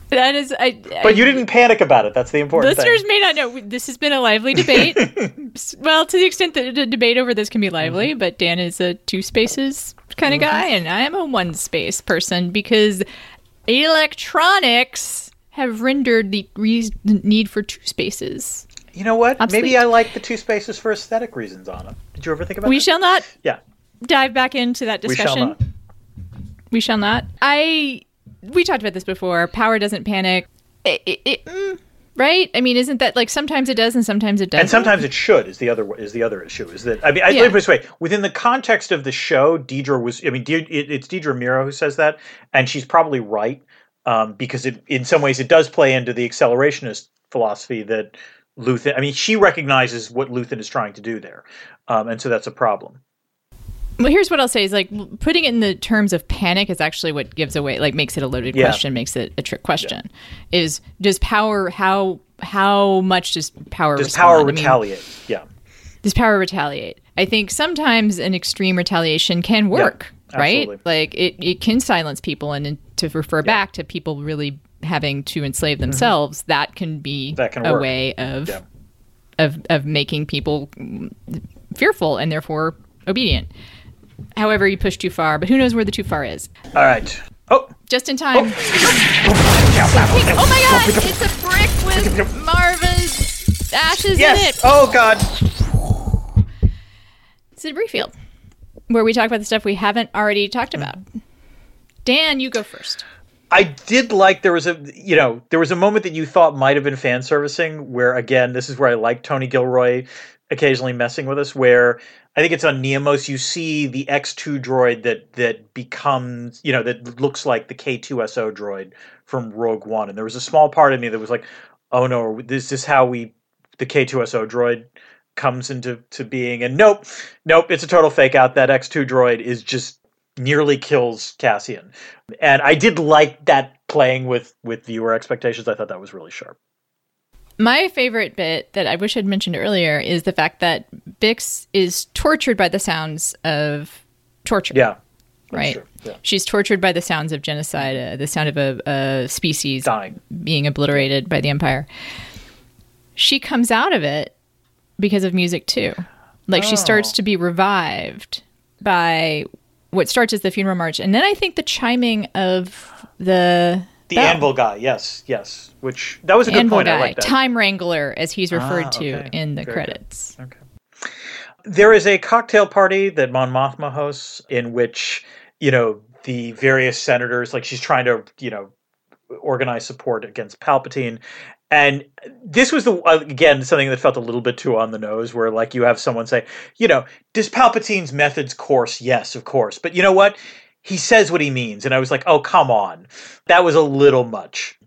That is, I, But you didn't panic about it. That's the important Listeners thing. may not know this has been a lively debate. Well, to the extent that the debate over this can be lively, Mm-hmm. but Dan is a two spaces kind of guy, and I am a one space person because electronics have rendered the re- need for two spaces. You know what? Obsolete. Maybe I like the two spaces for aesthetic reasons, on them. Did you ever think about We that? shall not yeah, dive back into that we discussion. shall not. We shall not. I we talked about this before. Power doesn't panic. It, it, it, mm, right? I mean, isn't that like sometimes it does and sometimes it doesn't? And sometimes it should is the other is the other issue is that I mean I Yeah. let me put it this way within the context of the show Dedra was I mean De- it, it's Dedra Meero who says that and she's probably right um, because it in some ways it does play into the accelerationist philosophy that Luthen I mean she recognizes what Luthen is trying to do there um, and so that's a problem Well, here's what I'll say is like putting it in the terms of panic is actually what gives away, like makes it a loaded Yeah. question, makes it a trick question. Is does power how how much does power does respond? power I mean, retaliate yeah does power retaliate? I think sometimes an extreme retaliation can work, right? Absolutely. Like it, it can silence people, and, and to refer back to people really having to enslave themselves, that can be Mm-hmm. That can a work. way of Yeah. of of making people fearful and therefore obedient. However, you push too far, but who knows where the too far is? all right oh Just in time. Oh my god! It's a brick with Maarva's ashes in yes it. oh god It's a debris field where we talk about the stuff we haven't already talked about. Mm. Dan, you go first. I did like there was a you know there was a moment that you thought might have been fan servicing where again this is where I like Tony Gilroy occasionally messing with us where I think it's on Niamos you see the X2 droid that that becomes you know that looks like the K2SO droid from Rogue One and there was a small part of me that was like oh no this is how we the K2SO droid comes into to being and nope nope it's a total fake out that X2 droid is just nearly kills Cassian and I did like that playing with with viewer expectations. I thought that was really sharp. My favorite bit that I wish I'd mentioned earlier is the fact that Bix is tortured by the sounds of torture. Yeah, right? yeah. She's tortured by the sounds of genocide, uh, the sound of a, a species Dying. being obliterated by the empire. She comes out of it because of music too. Like she starts Oh. to be revived by what starts as the funeral march, and then I think the chiming of the The bell. anvil guy, yes, yes. Which that was a good Anvil point. I like that. time wrangler, as he's referred Ah, to in the Very good. credits. Okay. There is a cocktail party that Mon Mothma hosts in which, you know, the various senators, like she's trying to, you know, organize support against Palpatine. And this was the, uh, again, something that felt a little bit too on the nose, where like you have someone say, you know, does Palpatine's methods course? Yes, of course. But you know what? He says what he means. And I was like, oh, come on. That was a little much.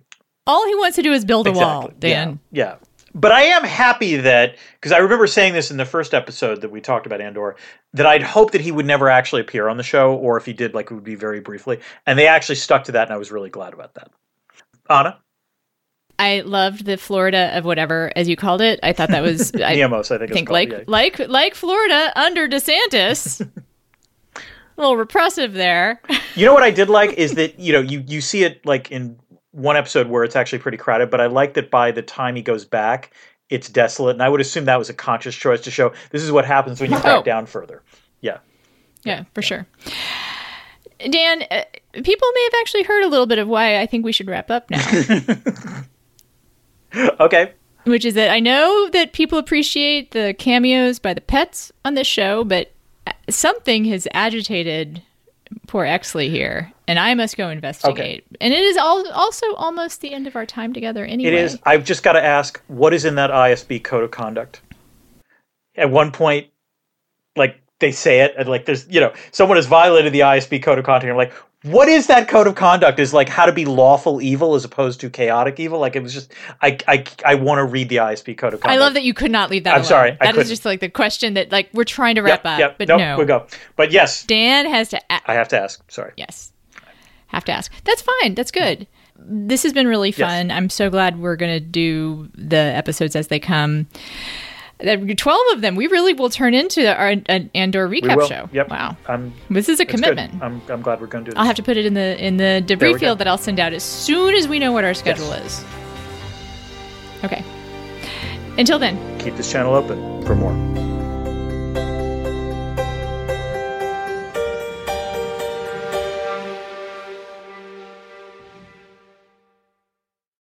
All he wants to do is build a wall, Dan. Yeah. yeah. But I am happy that because I remember saying this in the first episode that we talked about Andor that I'd hoped that he would never actually appear on the show, or if he did, like it would be very briefly. And they actually stuck to that, and I was really glad about that. Anna I loved the Florida of whatever, as you called it. I thought that was I I think. think like yeah. like like Florida under DeSantis. a little repressive there. You know what I did like is that you know you you see it like in one episode where it's actually pretty crowded, but I like that by the time he goes back, it's desolate, and I would assume that was a conscious choice to show this is what happens when you crack Oh. down further. Yeah. Yeah, for sure. Dan, uh, people may have actually heard a little bit of why I think we should wrap up now, Okay. which is that I know that people appreciate the cameos by the pets on this show, but uh, something has agitated poor Exley here, and I must go investigate. And it is all, also almost the end of our time together anyway. It is. I've just got to ask, what is in that ISB code of conduct? At one point, like they say it, and like there's, you know, someone has violated the ISB code of conduct. And I'm like, what is that code of conduct? Is like how to be lawful evil as opposed to chaotic evil. Like it was just, I, I, I want to read the ISB code of conduct. I love that you could not leave that. I'm alone. sorry, That is just like the question that like we're trying to wrap Yep, up, yep, but nope, no. we go. But yes, Dan has to. A- I have to ask. Sorry. yes, have to ask. That's fine. That's good. This has been really fun. I'm so glad we're gonna do the episodes as they come. There are Twelve of them. We really will turn into our an Andor recap show. Yep. Wow, I'm. this is a commitment. I'm, I'm glad we're going to do this. I'll have to put it in the in the debris we go. field that I'll send out as soon as we know what our schedule is. Okay. Until then. keep this channel open for more.